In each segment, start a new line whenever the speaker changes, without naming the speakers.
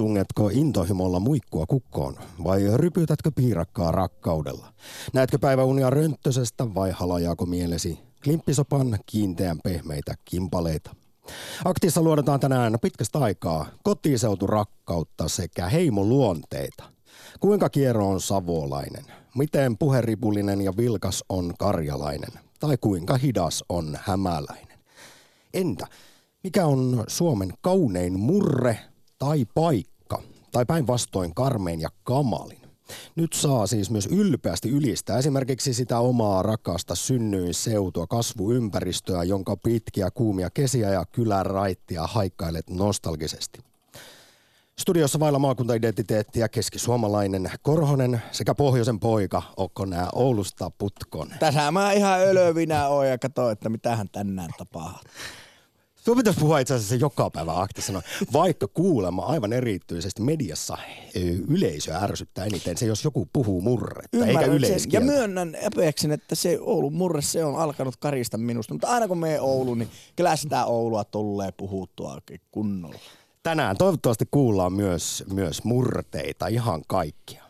Tungetko intohimolla muikkua kukkoon vai rypytätkö piirakkaa rakkaudella? Näetkö päiväunia rönttösestä vai halajaako mielesi klimppisopan kiinteän pehmeitä kimpaleita? Aktissa luodetaan tänään pitkästä aikaa kotiseutu rakkautta sekä heimoluonteita. Kuinka kiero on savolainen? Miten puheripullinen ja vilkas on karjalainen? Tai kuinka hidas on hämäläinen? Entä mikä on Suomen kaunein murre tai paikka? Tai päinvastoin karmein ja kamalin? Nyt saa siis myös ylpeästi ylistää esimerkiksi sitä omaa rakasta synnyinseutua, kasvuympäristöä, jonka pitkiä kuumia kesiä ja kylän raittia haikkailet nostalgisesti. Studiossa vailla maakuntaidentiteettiä keskisuomalainen Korhonen sekä pohjoisen poika Okko nää Oulusta Putkon.
Tässä mä ihan ölövinä oon ja katso, että mitähän tänään tapahtuu.
Tuo pitäisi puhua itse asiassa joka päivä aktisena, vaikka kuulemma aivan erityisesti mediassa yleisö ärsyttää eniten se, jos joku puhuu murretta, Ymmärrän eikä yleiskieltä.
Ja myönnän epeäksen, että se Oulun murre, se on alkanut karista minusta. Mutta aina kun me Ouluun, niin kyllä sitä Oulua tulee puhuttua kunnolla.
Tänään toivottavasti kuullaan myös, myös murteita, ihan kaikkia.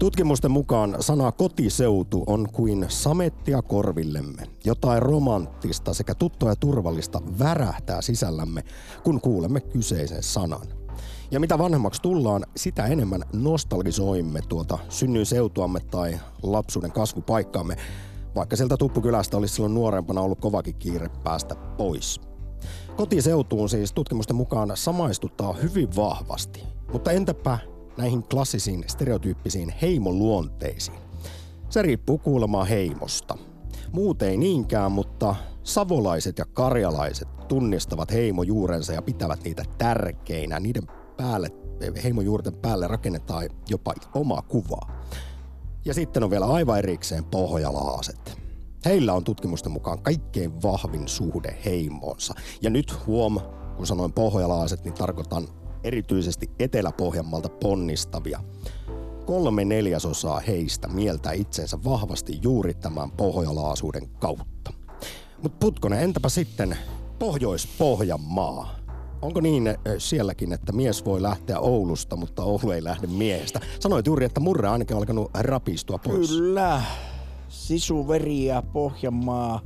Tutkimusten mukaan sana kotiseutu on kuin samettia korvillemme. Jotain romanttista sekä tuttua ja turvallista värähtää sisällämme, kun kuulemme kyseisen sanan. Ja mitä vanhemmaksi tullaan, sitä enemmän nostalgisoimme tuota synnyin seutuamme tai lapsuuden kasvupaikkaamme, vaikka sieltä Tuppukylästä olisi silloin nuorempana ollut kovakin kiire päästä pois. Kotiseutuun siis tutkimusten mukaan samaistuttaa hyvin vahvasti. Mutta entäpä näihin klassisiin stereotyyppisiin heimoluonteisiin? Se riippuu kuulemaan heimosta. Muut ei niinkään, mutta savolaiset ja karjalaiset tunnistavat heimojuurensa ja pitävät niitä tärkeinä. Niiden päälle, heimojuurten päälle rakennetaan jopa oma kuva. Ja sitten on vielä aivan erikseen pohjalaaset. Heillä on tutkimusten mukaan kaikkein vahvin suhde heimoonsa. Ja nyt huom, kun sanoin pohjalaaset, niin tarkoitan erityisesti Etelä-Pohjanmaalta ponnistavia. Kolme neljäsosaa heistä mieltää itsensä vahvasti juuri tämän pohjalaasuuden kautta. Mutta Putkonen, entäpä sitten Pohjois-Pohjanmaa? Onko niin äh, sielläkin, että mies voi lähteä Oulusta, mutta Oulu ei lähde miehestä? Sanoit juuri, että murre ainakin alkanut rapistua pois.
Kyllä. Sisuveri ja Pohjanmaa,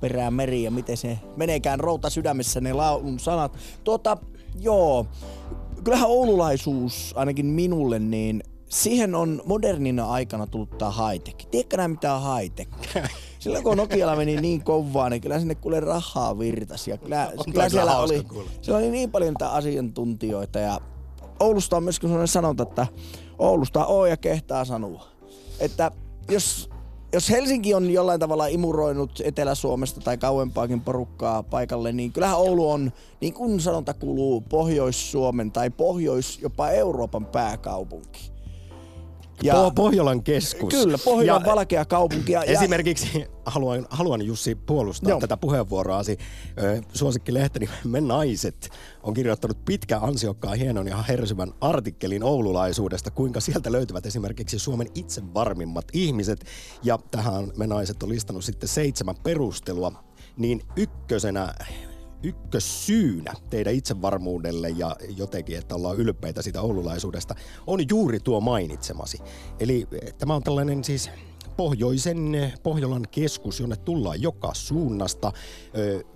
perämeri ja miten se meneekään routa sydämessä ne laulun sanat. Tuota, joo. Kyllähän oululaisuus, ainakin minulle, niin siihen on modernina aikana tullut tää high-tech. Tiedätkö nää mitä on high-tech? Silloin kun Nokialla meni niin kovaa, niin kyllä sinne kuule rahaa virtasi. Ja kyllä, kyllä siellä, oli, siellä oli niin paljon niitä asiantuntijoita. Ja Oulusta on myöskin sellainen sanonta, että Oulusta on ja kehtaa sanoa. Että jos, jos Helsinki on jollain tavalla imuroinut Etelä-Suomesta tai kauempaakin porukkaa paikalle, niin kyllähän Oulu on, niin kuin sanonta kuuluu, Pohjois-Suomen tai Pohjois jopa Euroopan pääkaupunki.
Ja, po- Pohjolan keskus.
Kyllä, Pohjolan ja, valkea kaupunki. Ja,
esimerkiksi haluan, haluan Jussi puolustaa joo. tätä puheenvuoroasi. Suosikkilehteni Me Naiset on kirjoittanut pitkän ansiokkaan, hienon ja hersyvän artikkelin oululaisuudesta, kuinka sieltä löytyvät esimerkiksi Suomen itse varmimmat ihmiset. Ja tähän Me Naiset on listannut sitten seitsemän perustelua. Niin ykkösenä ykkössyynä teidän itsevarmuudelle ja jotenkin, että ollaan ylpeitä siitä oululaisuudesta, on juuri tuo mainitsemasi. Eli eh, tämä on tällainen siis pohjoisen eh, Pohjolan keskus, jonne tullaan joka suunnasta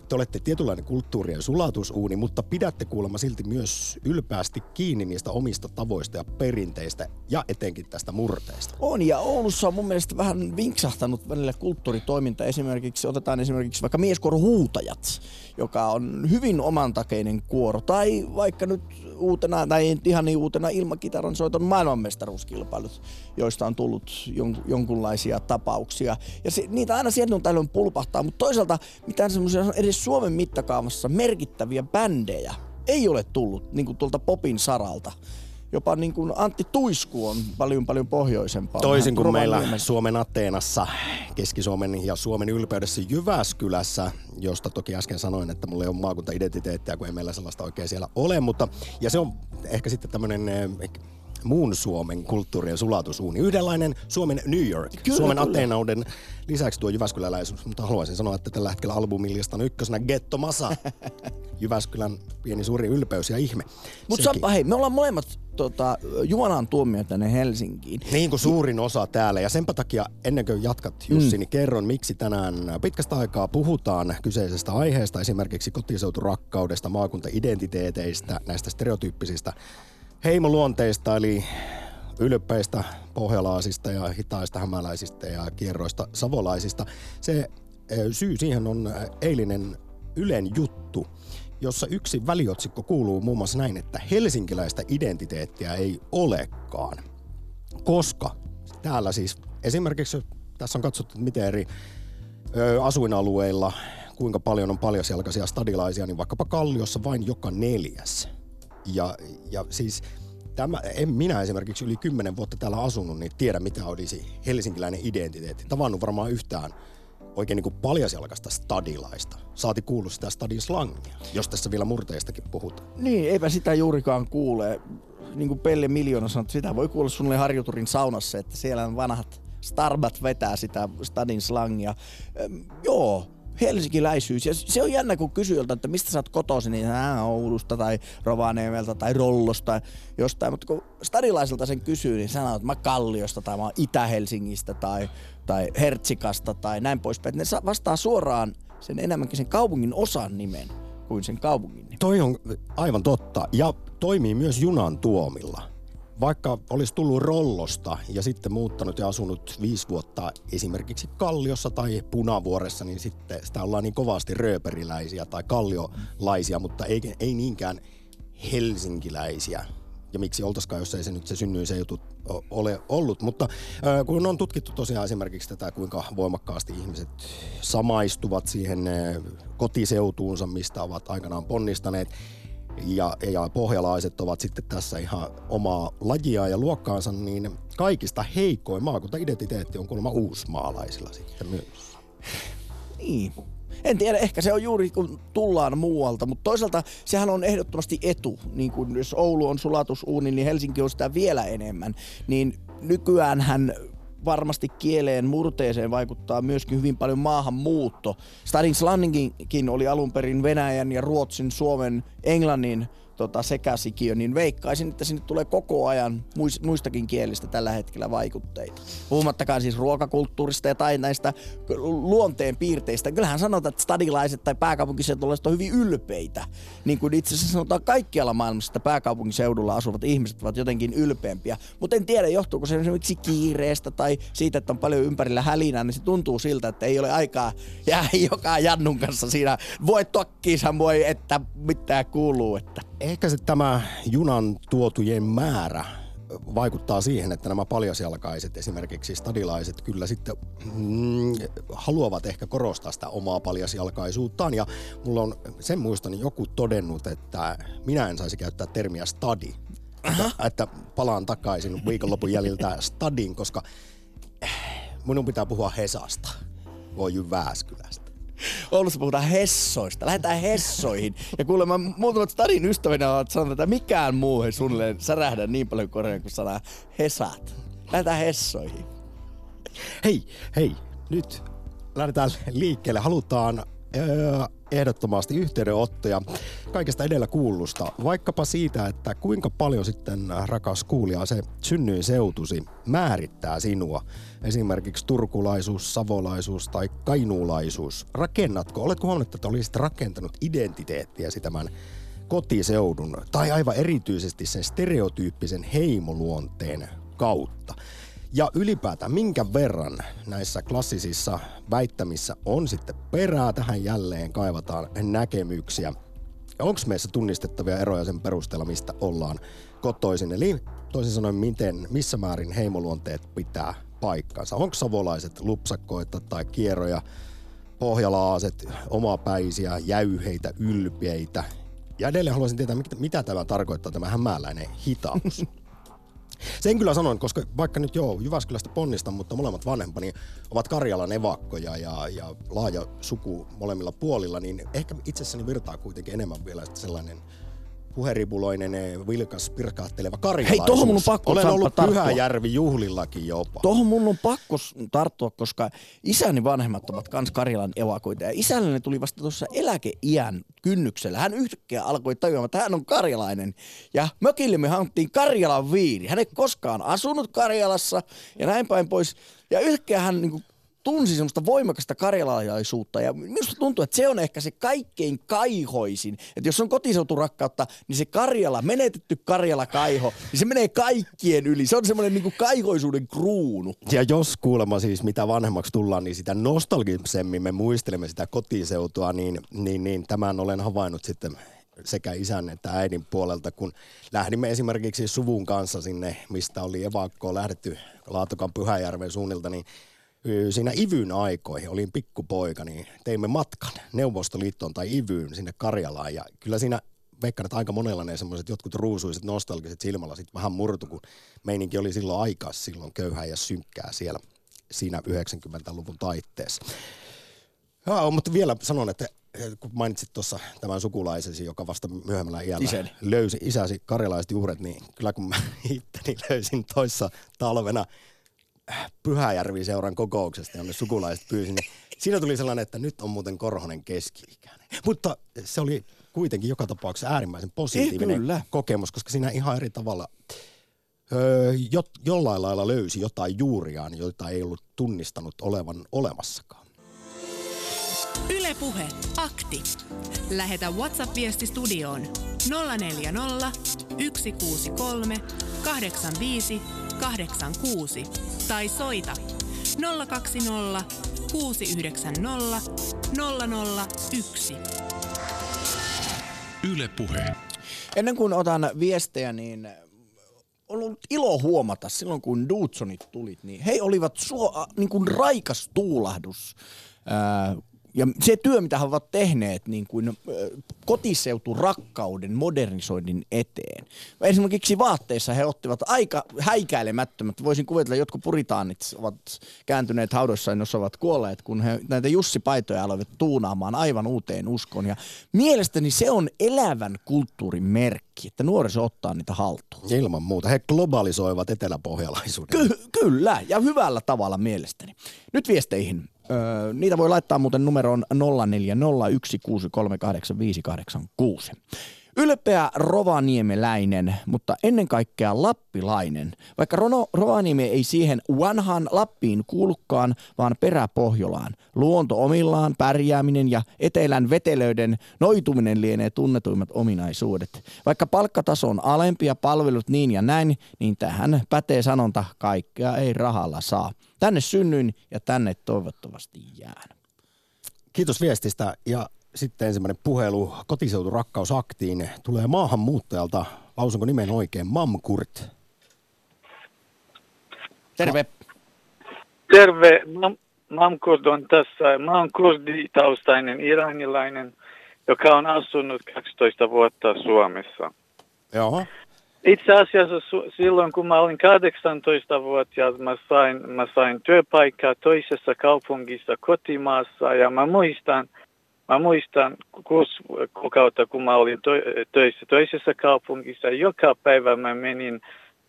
te olette tietynlainen kulttuurien sulatusuuni, mutta pidätte kuulemma silti myös ylpeästi kiinni niistä omista tavoista ja perinteistä ja etenkin tästä murteesta.
On ja Oulussa on mun mielestä vähän vinksahtanut välillä kulttuuritoiminta. Esimerkiksi otetaan esimerkiksi vaikka mieskuorohuutajat, joka on hyvin omantakeinen kuoro. Tai vaikka nyt uutena, tai ihan niin uutena ilmakitaran soiton maailmanmestaruuskilpailut, joista on tullut jon, jonkunlaisia tapauksia. Ja se, niitä aina sieltä on tällöin pulpahtaa, mutta toisaalta mitään semmoisia edes Suomen mittakaavassa merkittäviä bändejä ei ole tullut niin kuin tuolta popin saralta. jopa niin kuin Antti Tuisku on paljon paljon pohjoisempaa.
Toisin kuin meillä. Suomen Ateenassa, Keski-Suomen ja Suomen ylpeydessä Jyväskylässä, josta toki äsken sanoin, että mulla ei ole maakuntaidentiteettiä, kun ei meillä sellaista oikein siellä ole, mutta ja se on ehkä sitten tämmöinen eh, muun Suomen kulttuurien sulatusuuni. Yhdenlainen Suomen New York,
Kyllä,
Suomen
kyllä.
Ateenauden lisäksi tuo Jyväskyläläisyys, mutta haluaisin sanoa, että tällä hetkellä albumilistan ykkösenä Getto Masa. Jyväskylän pieni suuri ylpeys ja ihme.
Mutta. Sampa, hei, me ollaan molemmat tota, Juonaan tuomio tänne Helsinkiin.
Niin kuin suurin osa täällä. Ja senpä takia, ennen kuin jatkat Jussi, mm. niin kerron, miksi tänään pitkästä aikaa puhutaan kyseisestä aiheesta, esimerkiksi kotiseuturakkaudesta, maakuntaidentiteeteistä, näistä stereotyyppisistä heimoluonteista, eli ylpeistä pohjalaisista ja hitaista hämäläisistä ja kierroista savolaisista. Se syy siihen on eilinen Ylen juttu, jossa yksi väliotsikko kuuluu muun muassa näin, että helsinkiläistä identiteettiä ei olekaan. Koska täällä siis esimerkiksi tässä on katsottu, miten eri asuinalueilla, kuinka paljon on paljasjalkaisia stadilaisia, niin vaikkapa Kalliossa vain joka neljäs. Ja, siis tämä, en minä esimerkiksi yli kymmenen vuotta täällä asunut, niin tiedä mitä olisi helsinkiläinen identiteetti. Tavannut varmaan yhtään oikein niin kuin paljasjalkaista stadilaista. Saati kuullut sitä stadin slangia, jos tässä vielä murteistakin puhutaan.
Niin, eipä sitä juurikaan kuule. Niin kuin Pelle Miljoona sanoi, sitä voi kuulla suunnilleen Harjuturin saunassa, että siellä on vanhat starbat vetää sitä stadin slangia. Öm, joo, helsinkiläisyys. Ja se on jännä, kun kysyy jolta, että mistä sä oot kotoisin, niin ää, Oulusta tai Rovaniemeltä tai Rollosta tai jostain. Mutta kun stadilaiselta sen kysyy, niin sanoo, että mä Kalliosta tai mä oon Itä-Helsingistä tai, tai Hertsikasta tai näin poispäin. Ne vastaa suoraan sen enemmänkin sen kaupungin osan nimen kuin sen kaupungin nimen.
Toi on aivan totta ja toimii myös junan tuomilla. Vaikka olisi tullut Rollosta ja sitten muuttanut ja asunut viisi vuotta esimerkiksi Kalliossa tai Punavuoressa, niin sitten sitä ollaan niin kovasti rööperiläisiä tai kalliolaisia, mutta ei, ei niinkään helsinkiläisiä. Ja miksi oltaskaan, jos ei se nyt se synnyin se juttu o- ole ollut. Mutta kun on tutkittu tosiaan esimerkiksi tätä, kuinka voimakkaasti ihmiset samaistuvat siihen kotiseutuunsa, mistä ovat aikanaan ponnistaneet, ja, ja pohjalaiset ovat sitten tässä ihan omaa lajia ja luokkaansa, niin kaikista heikoin maakuntaidentiteetti on kuulemma uusmaalaisilla sitten myös.
Niin. En tiedä, ehkä se on juuri kun tullaan muualta, mutta toisaalta sehän on ehdottomasti etu. Niin kuin jos Oulu on sulatusuuni, niin Helsinki on sitä vielä enemmän. Niin nykyään hän varmasti kieleen murteeseen vaikuttaa myöskin hyvin paljon maahanmuutto. Stadin Slanninginkin oli alun perin Venäjän ja Ruotsin, Suomen, Englannin tota, sekäsikiö, niin veikkaisin, että sinne tulee koko ajan muis- muistakin kielistä tällä hetkellä vaikutteita. Puhumattakaan siis ruokakulttuurista ja tai näistä luonteen piirteistä. Kyllähän sanotaan, että stadilaiset tai pääkaupunkiseudulaiset on hyvin ylpeitä. Niin kuin itse asiassa sanotaan kaikkialla maailmassa, että pääkaupunkiseudulla asuvat ihmiset ovat jotenkin ylpeämpiä. Mutta en tiedä, johtuuko se esimerkiksi kiireestä tai siitä, että on paljon ympärillä hälinää, niin se tuntuu siltä, että ei ole aikaa jää joka jannun kanssa siinä. Voi tokkiinsa, voi, että mitä kuuluu. Että.
Ehkä sitten tämä junan tuotujen määrä vaikuttaa siihen, että nämä paljasjalkaiset, esimerkiksi stadilaiset, kyllä sitten mm, haluavat ehkä korostaa sitä omaa paljasjalkaisuuttaan. Ja mulla on sen muistan joku todennut, että minä en saisi käyttää termiä stadi. Että, että palaan takaisin viikonlopun jäljiltä stadin, koska minun pitää puhua Hesasta, voi Jyväskylästä.
Oulussa puhutaan hessoista. Lähdetään hessoihin. Ja kuulemma muutamat stadin ystävinä ovat sanoneet, että mikään muu ei suunnilleen särähdä niin paljon korjaan kuin sana hesat. Lähdetään hessoihin.
Hei, hei, nyt lähdetään liikkeelle. Halutaan öö, ehdottomasti yhteydenottoja kaikesta edellä kuullusta. Vaikkapa siitä, että kuinka paljon sitten rakas kuulija se synnyin seutusi määrittää sinua. Esimerkiksi turkulaisuus, savolaisuus tai kainuulaisuus. Rakennatko, oletko huomannut, että olisit rakentanut identiteettiäsi tämän kotiseudun tai aivan erityisesti sen stereotyyppisen heimoluonteen kautta? Ja ylipäätään minkä verran näissä klassisissa väittämissä on sitten perää tähän jälleen kaivataan näkemyksiä. Onko meissä tunnistettavia eroja sen perusteella, mistä ollaan kotoisin? Eli toisin sanoen, miten, missä määrin heimoluonteet pitää paikkansa? Onko savolaiset lupsakkoita tai kierroja, pohjalaaset, omapäisiä, jäyheitä, ylpeitä? Ja edelleen haluaisin tietää, mitä, mitä tämä tarkoittaa, tämä hämäläinen hitaus. Sen kyllä sanon, koska vaikka nyt joo, Jyväskylästä ponnistan, mutta molemmat vanhempani ovat Karjalan evakkoja ja, ja laaja suku molemmilla puolilla, niin ehkä itsessäni virtaa kuitenkin enemmän vielä sellainen puheribuloinen, vilkas, pirkaatteleva karjalaisuus.
Hei, tohon mun on pakko
Olen ollut
tarttua.
Pyhäjärvi juhlillakin jopa.
Tuohon mun on pakko tarttua, koska isäni vanhemmat ovat kans Karjalan evakoita. Ja isälleni tuli vasta tuossa eläkeiän kynnyksellä. Hän yhtäkkiä alkoi tajuamaan, että hän on karjalainen. Ja mökille me hanktiin Karjalan viini. Hän ei koskaan asunut Karjalassa ja näin päin pois. Ja yhtäkkiä hän niin tunsi semmoista voimakasta karjalalaisuutta ja minusta tuntuu, että se on ehkä se kaikkein kaihoisin. Että jos on kotiseuturakkautta, niin se Karjala, menetetty Karjala-kaiho, niin se menee kaikkien yli. Se on semmoinen niin kaihoisuuden kruunu.
Ja jos kuulemma siis mitä vanhemmaksi tullaan, niin sitä nostalgisemmin me muistelemme sitä kotiseutua, niin, niin, niin tämän olen havainnut sitten sekä isän että äidin puolelta, kun lähdimme esimerkiksi suvun kanssa sinne, mistä oli evakkoon lähdetty Laatokan Pyhäjärven suunnilta, niin siinä Ivyn aikoihin, olin pikkupoika, niin teimme matkan Neuvostoliittoon tai Ivyyn sinne Karjalaan ja kyllä siinä veikkaan, että aika monella ne semmoiset jotkut ruusuiset nostalgiset silmälasit vähän murtu, kun meininki oli silloin aikaa silloin köyhää ja synkkää siellä siinä 90-luvun taitteessa. Joo, mutta vielä sanon, että kun mainitsit tuossa tämän sukulaisesi, joka vasta myöhemmällä iällä
Isäni.
löysi isäsi karjalaiset juuret, niin kyllä kun mä itteni löysin toissa talvena Pyhäjärvi-seuran kokouksesta, jonne sukulaiset pyysin, niin siinä tuli sellainen, että nyt on muuten Korhonen keski-ikäinen. Mutta se oli kuitenkin joka tapauksessa äärimmäisen positiivinen
Eh, kyllä.
kokemus, koska siinä ihan eri tavalla öö, jo, jollain lailla löysi jotain juuriaan, joita ei ollut tunnistanut olevan olemassakaan.
Ylepuhe akti. Lähetä WhatsApp-viesti studioon 040 163 85 86 tai soita 020 690 001.
Yle Puhe.
Ennen kuin otan viestejä, niin on ollut ilo huomata silloin, kun Dudsonit tulit, niin he olivat suo, niin kuin raikas tuulahdus. Ää, ja se työ, mitä he ovat tehneet niin kuin, kotiseuturakkauden modernisoinnin eteen. Esimerkiksi vaatteissa he ottivat aika häikäilemättömät. Voisin kuvitella, että jotkut puritaanit ovat kääntyneet haudoissaan, jos ovat kuolleet, kun he näitä Jussi-paitoja aloivat tuunaamaan aivan uuteen uskoon. Ja mielestäni se on elävän kulttuurin merkki, että nuoriso ottaa niitä haltuun.
Ilman muuta. He globalisoivat eteläpohjalaisuuden.
Ky- kyllä, ja hyvällä tavalla mielestäni. Nyt viesteihin. Niitä voi laittaa muuten numeroon 0401638586. Ylpeä rovaniemeläinen, mutta ennen kaikkea lappilainen. Vaikka Rono, Rovaniemi ei siihen vanhaan Lappiin kuulukaan, vaan peräpohjolaan. Luonto omillaan, pärjääminen ja etelän vetelöiden noituminen lienee tunnetuimmat ominaisuudet. Vaikka palkkataso on alempi ja palvelut niin ja näin, niin tähän pätee sanonta, kaikkea ei rahalla saa. Tänne synnyin ja tänne toivottavasti jään.
Kiitos viestistä ja sitten ensimmäinen puhelu kotiseutu rakkausaktiin tulee maahanmuuttajalta, lausunko nimen oikein, Mamkurt.
Terve.
Terve, Mam- Mamkurd on tässä. Mä oon kurditaustainen iranilainen, joka on asunut 12 vuotta Suomessa.
Joo.
Itse asiassa su- silloin, kun mä olin 18-vuotias, mä sain, mä sain työpaikkaa toisessa kaupungissa kotimaassa ja mä muistan, mä muistan kuusi kuukautta, kun mä olin to- töissä toisessa kaupungissa. Joka päivä mä menin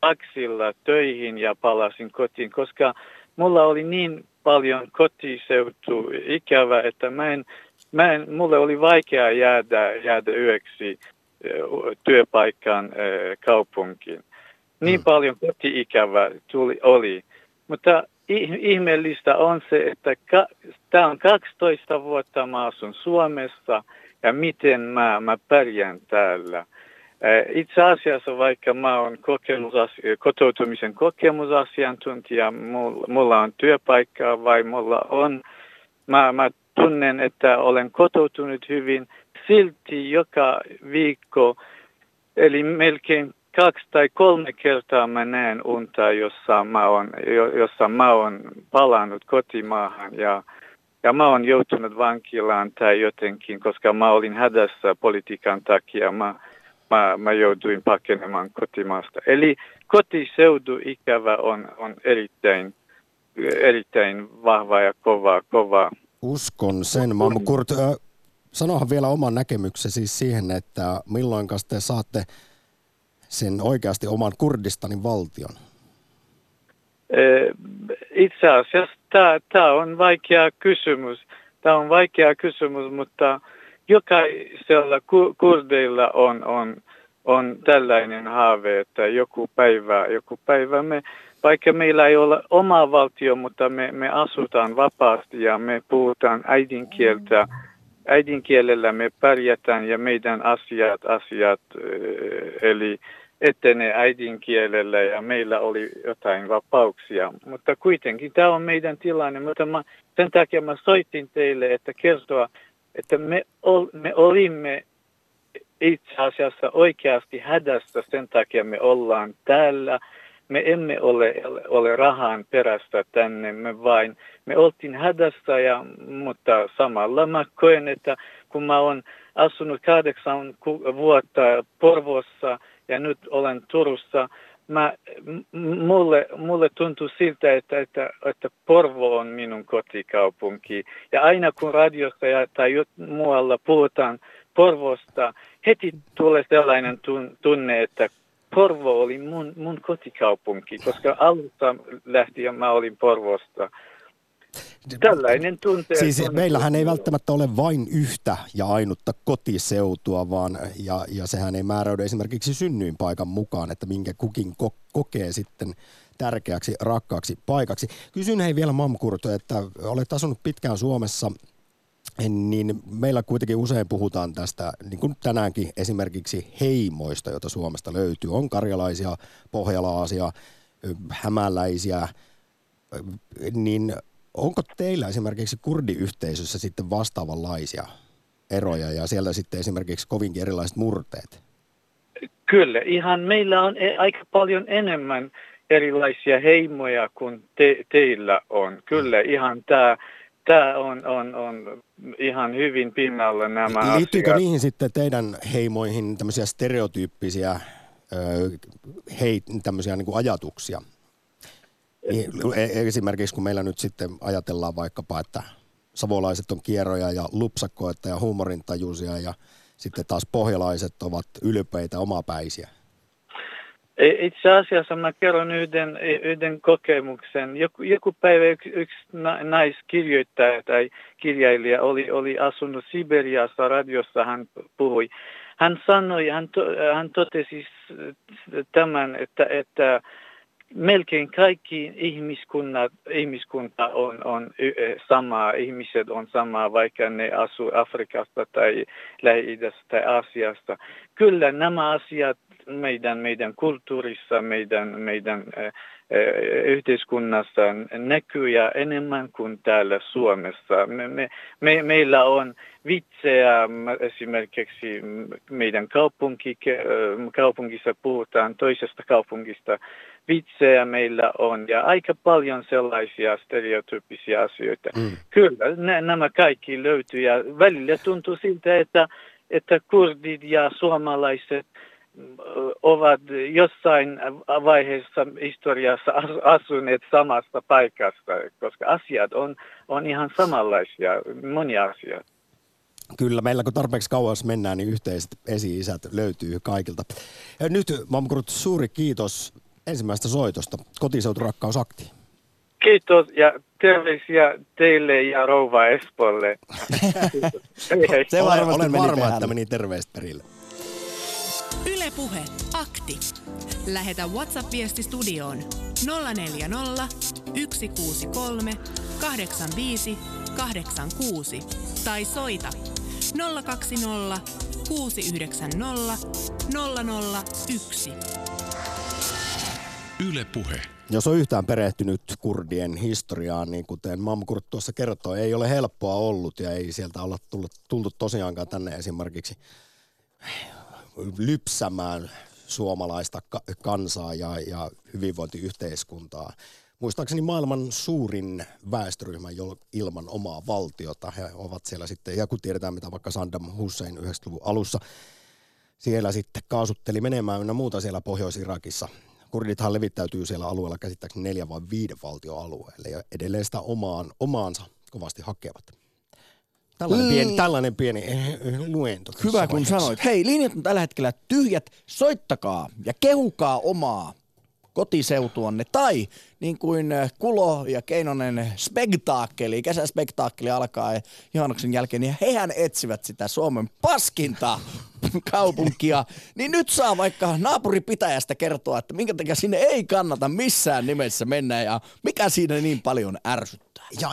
taksilla töihin ja palasin kotiin, koska mulla oli niin paljon kotiseutu ikävä, että mä en, mä en, mulle oli vaikea jäädä, jäädä yöksi työpaikkaan eh, kaupunkiin. Niin
Mm.
paljon koti-ikävä tuli, oli. Mutta ih- ihmeellistä on se, että ka, tämä on 12 vuotta mä asun Suomessa ja miten mä, mä pärjään täällä. Itse asiassa vaikka mä oon kokemusasi- kotoutumisen kokemusasiantuntija, mulla, mulla on työpaikka vai mulla on, mä, mä tunnen, että olen kotoutunut hyvin, silti joka viikko, eli melkein kaksi tai kolme kertaa mä näen unta, jossa mä oon, jo- jossa mä oon palannut kotimaahan ja, ja mä oon joutunut vankilaan tai jotenkin, koska mä olin hädässä politiikan takia. Mä, mä, mä jouduin pakenemaan kotimaasta. Eli kotiseudu ikävä on, on erittäin, erittäin vahva ja kova, kova.
Uskon sen, Mamu Kurt. Sanohan vielä oman näkemyksesi siihen, että milloin te saatte sen oikeasti oman Kurdistanin valtion?
Itse asiassa tämä on vaikea kysymys. Tämä on vaikea kysymys, mutta jokaisella kurdeilla on, on, on tällainen haave, että joku päivä, joku päivä me, vaikka meillä ei ole oma valtio, mutta me, me asutaan vapaasti ja me puhutaan äidinkieltä. Äidinkielellä me pärjätään ja meidän asiat, asiat eli etenee äidinkielellä ja meillä oli jotain vapauksia. Mutta kuitenkin tämä on meidän tilanne, mutta mä, sen takia mä soitin teille, että kertoa, että me, ol, me olimme itse asiassa oikeasti hädässä, sen takia me ollaan täällä. Me emme ole, ole rahan perässä tänne, me vain, me oltiin hädässä, ja, mutta samalla mä koen, että kun mä oon asunut kahdeksan vuotta Porvossa ja nyt olen Turussa, mä, mulle, mulle tuntuu siltä, että, että, että Porvo on minun kotikaupunki. Ja aina kun radiossa ja, tai muualla puhutaan Porvosta, heti tulee sellainen tunne, että Porvo oli mun, mun kotikaupunki, koska alusta lähtien mä olin Porvosta. Tällainen tunte.
Siis on... meillähän ei välttämättä ole vain yhtä ja ainutta kotiseutua, vaan ja, ja sehän ei määräydy esimerkiksi synnyinpaikan mukaan, että minkä kukin ko- kokee sitten tärkeäksi, rakkaaksi paikaksi. Kysyn hei vielä Mamkurto, että olet asunut pitkään Suomessa, niin meillä kuitenkin usein puhutaan tästä, niin kuin tänäänkin esimerkiksi heimoista, joita Suomesta löytyy. On karjalaisia, pohjalaisia, hämäläisiä, niin Onko teillä esimerkiksi kurdiyhteisössä sitten vastaavanlaisia eroja ja siellä sitten esimerkiksi kovinkin erilaiset murteet?
Kyllä, ihan meillä on e- aika paljon enemmän erilaisia heimoja kuin te, teillä on. Kyllä, ihan tämä tämä on, on, on ihan hyvin pinnalla nämä
Liittyykö
asiat.
niihin sitten teidän heimoihin tämmöisiä stereotyyppisiä hei, tämmöisiä niin kuin ajatuksia? E- esimerkiksi kun meillä nyt sitten ajatellaan vaikkapa, että savolaiset on kierroja ja lupsakkoita ja huumorintajuisia ja sitten taas pohjalaiset ovat ylpeitä omapäisiä.
E- itse asiassa mä kerron yhden, yhden kokemuksen. Joku, joku päivä yksi, yksi naiskirjoittaja tai kirjailija oli, oli asunut Siberiassa, radiossa hän puhui. Hän sanoi, hän, to, hän totesi tämän, että, että melkein kaikki ihmiskunnat, ihmiskunta on, on sama, ihmiset on sama, vaikka ne asuu Afrikasta tai Lähi-idässä tai Aasiasta. Kyllä nämä asiat meidän, meidän kulttuurissa, meidän, meidän äh, yhteiskunnassa näkyy ja enemmän kuin täällä Suomessa. Me, me, me, meillä on vitsejä, esimerkiksi meidän kaupunki, kaupungissa puhutaan toisesta kaupungista, vitsejä meillä on ja aika paljon sellaisia stereotyyppisiä asioita. Mm. Kyllä, nämä kaikki löytyy ja välillä tuntuu siltä, että, että kurdit ja suomalaiset ovat jossain vaiheessa historiassa asuneet samassa paikassa, koska asiat on, on ihan samanlaisia, monia asioita.
Kyllä, meillä kun tarpeeksi kauas mennään, niin yhteiset esi-isät löytyy kaikilta. Ja nyt, Mamkurut, suuri kiitos ensimmäistä soitosta. Kotiseutu rakkausakti.
Kiitos ja terveisiä teille ja rouva Espolle.
Se varmasti olen varma, että meni terveistä perille.
Ylepuhe akti. Lähetä WhatsApp-viesti studioon 040 163 85 86 tai soita 020 690 001.
Yle Puhe. Jos on yhtään perehtynyt kurdien historiaan, niin kuten Mamkurt tuossa kertoi, ei ole helppoa ollut ja ei sieltä olla tullut, tultu tosiaankaan tänne esimerkiksi lypsämään suomalaista kansaa ja, ja hyvinvointiyhteiskuntaa. Muistaakseni maailman suurin väestöryhmä ilman omaa valtiota. He ovat siellä sitten, ja kun tiedetään mitä vaikka Saddam Hussein 90-luvun alussa siellä sitten kaasutteli menemään ynnä muuta siellä Pohjois-Irakissa. Kurdithan levittäytyy siellä alueella käsittääkseni neljä vai viiden valtioalueelle ja edelleen sitä omaan, omaansa kovasti hakevat. Tällainen
Mm.
pieni, tällainen pieni eh, eh, luento.
Hyvä kun
vaiheessa.
sanoit. Hei, linjat on tällä hetkellä tyhjät. Soittakaa ja kehukaa omaa kotiseutuanne. Tai niin kuin äh, Kulo ja Keinonen spektaakkeli, kesäspektaakkeli alkaa juhannuksen jälkeen, niin hehän etsivät sitä Suomen paskinta kaupunkia. Niin nyt saa vaikka naapuripitäjästä kertoa, että minkä takia sinne ei kannata missään nimessä mennä ja mikä siinä niin paljon ärsyttää.
Ja,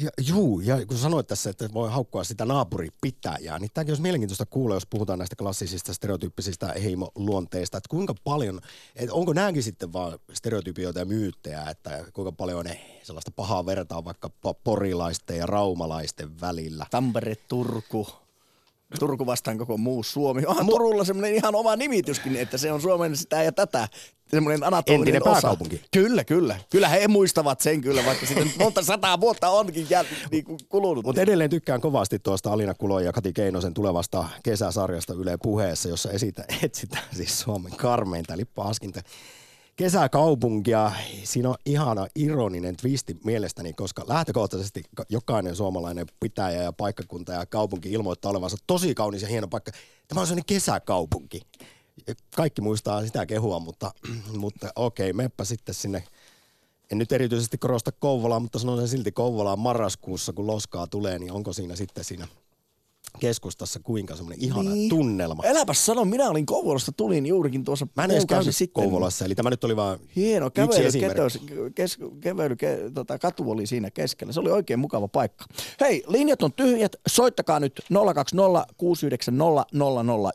ja, juu, ja kun sanoit tässä, että voi haukkua sitä naapuripitäjää, niin tämäkin olisi mielenkiintoista kuulla, jos puhutaan näistä klassisista stereotyyppisistä heimoluonteista, että kuinka paljon, että onko nämäkin sitten vaan stereotypioita ja myyttejä, että kuinka paljon ne sellaista pahaa vertaa vaikka porilaisten ja raumalaisten välillä.
Tampere, Turku. Turku vastaan koko muu Suomi. Onhan Turulla semmoinen ihan oma nimityskin, että se on Suomen sitä ja tätä. Semmoinen anatolinen
Entinen
osa.
pääkaupunki.
Kyllä, kyllä. Kyllä he muistavat sen kyllä, vaikka siitä nyt monta sataa vuotta onkin jäl, niin kuin kulunut.
Mutta edelleen tykkään kovasti tuosta Alina Kulon ja Kati Keinosen tulevasta kesäsarjasta Yle puheessa, jossa esitä, etsitään siis Suomen karmeinta, eli paskinta kesäkaupunkia. Siinä on ihana ironinen twisti mielestäni, koska lähtökohtaisesti jokainen suomalainen pitäjä ja paikkakunta ja kaupunki ilmoittaa olevansa tosi kaunis ja hieno paikka. Tämä on sellainen kesäkaupunki. Kaikki muistaa sitä kehua, mutta, mutta okei, meppä sitten sinne en nyt erityisesti korosta Kouvolaa, mutta sanon sen silti Kouvolaan marraskuussa, kun loskaa tulee, niin onko siinä sitten siinä keskustassa kuinka semmoinen ihana niin. tunnelma.
Eläpäs sano, minä olin Kouvolasta, tulin juurikin tuossa
Mä en edes käynyt
sitten.
Kouvolassa, eli tämä nyt oli vaan
Hieno kävely, ketös, kes, kävely ke, tota, katu oli siinä keskellä. Se oli oikein mukava paikka. Hei, linjat on tyhjät. Soittakaa nyt 020 690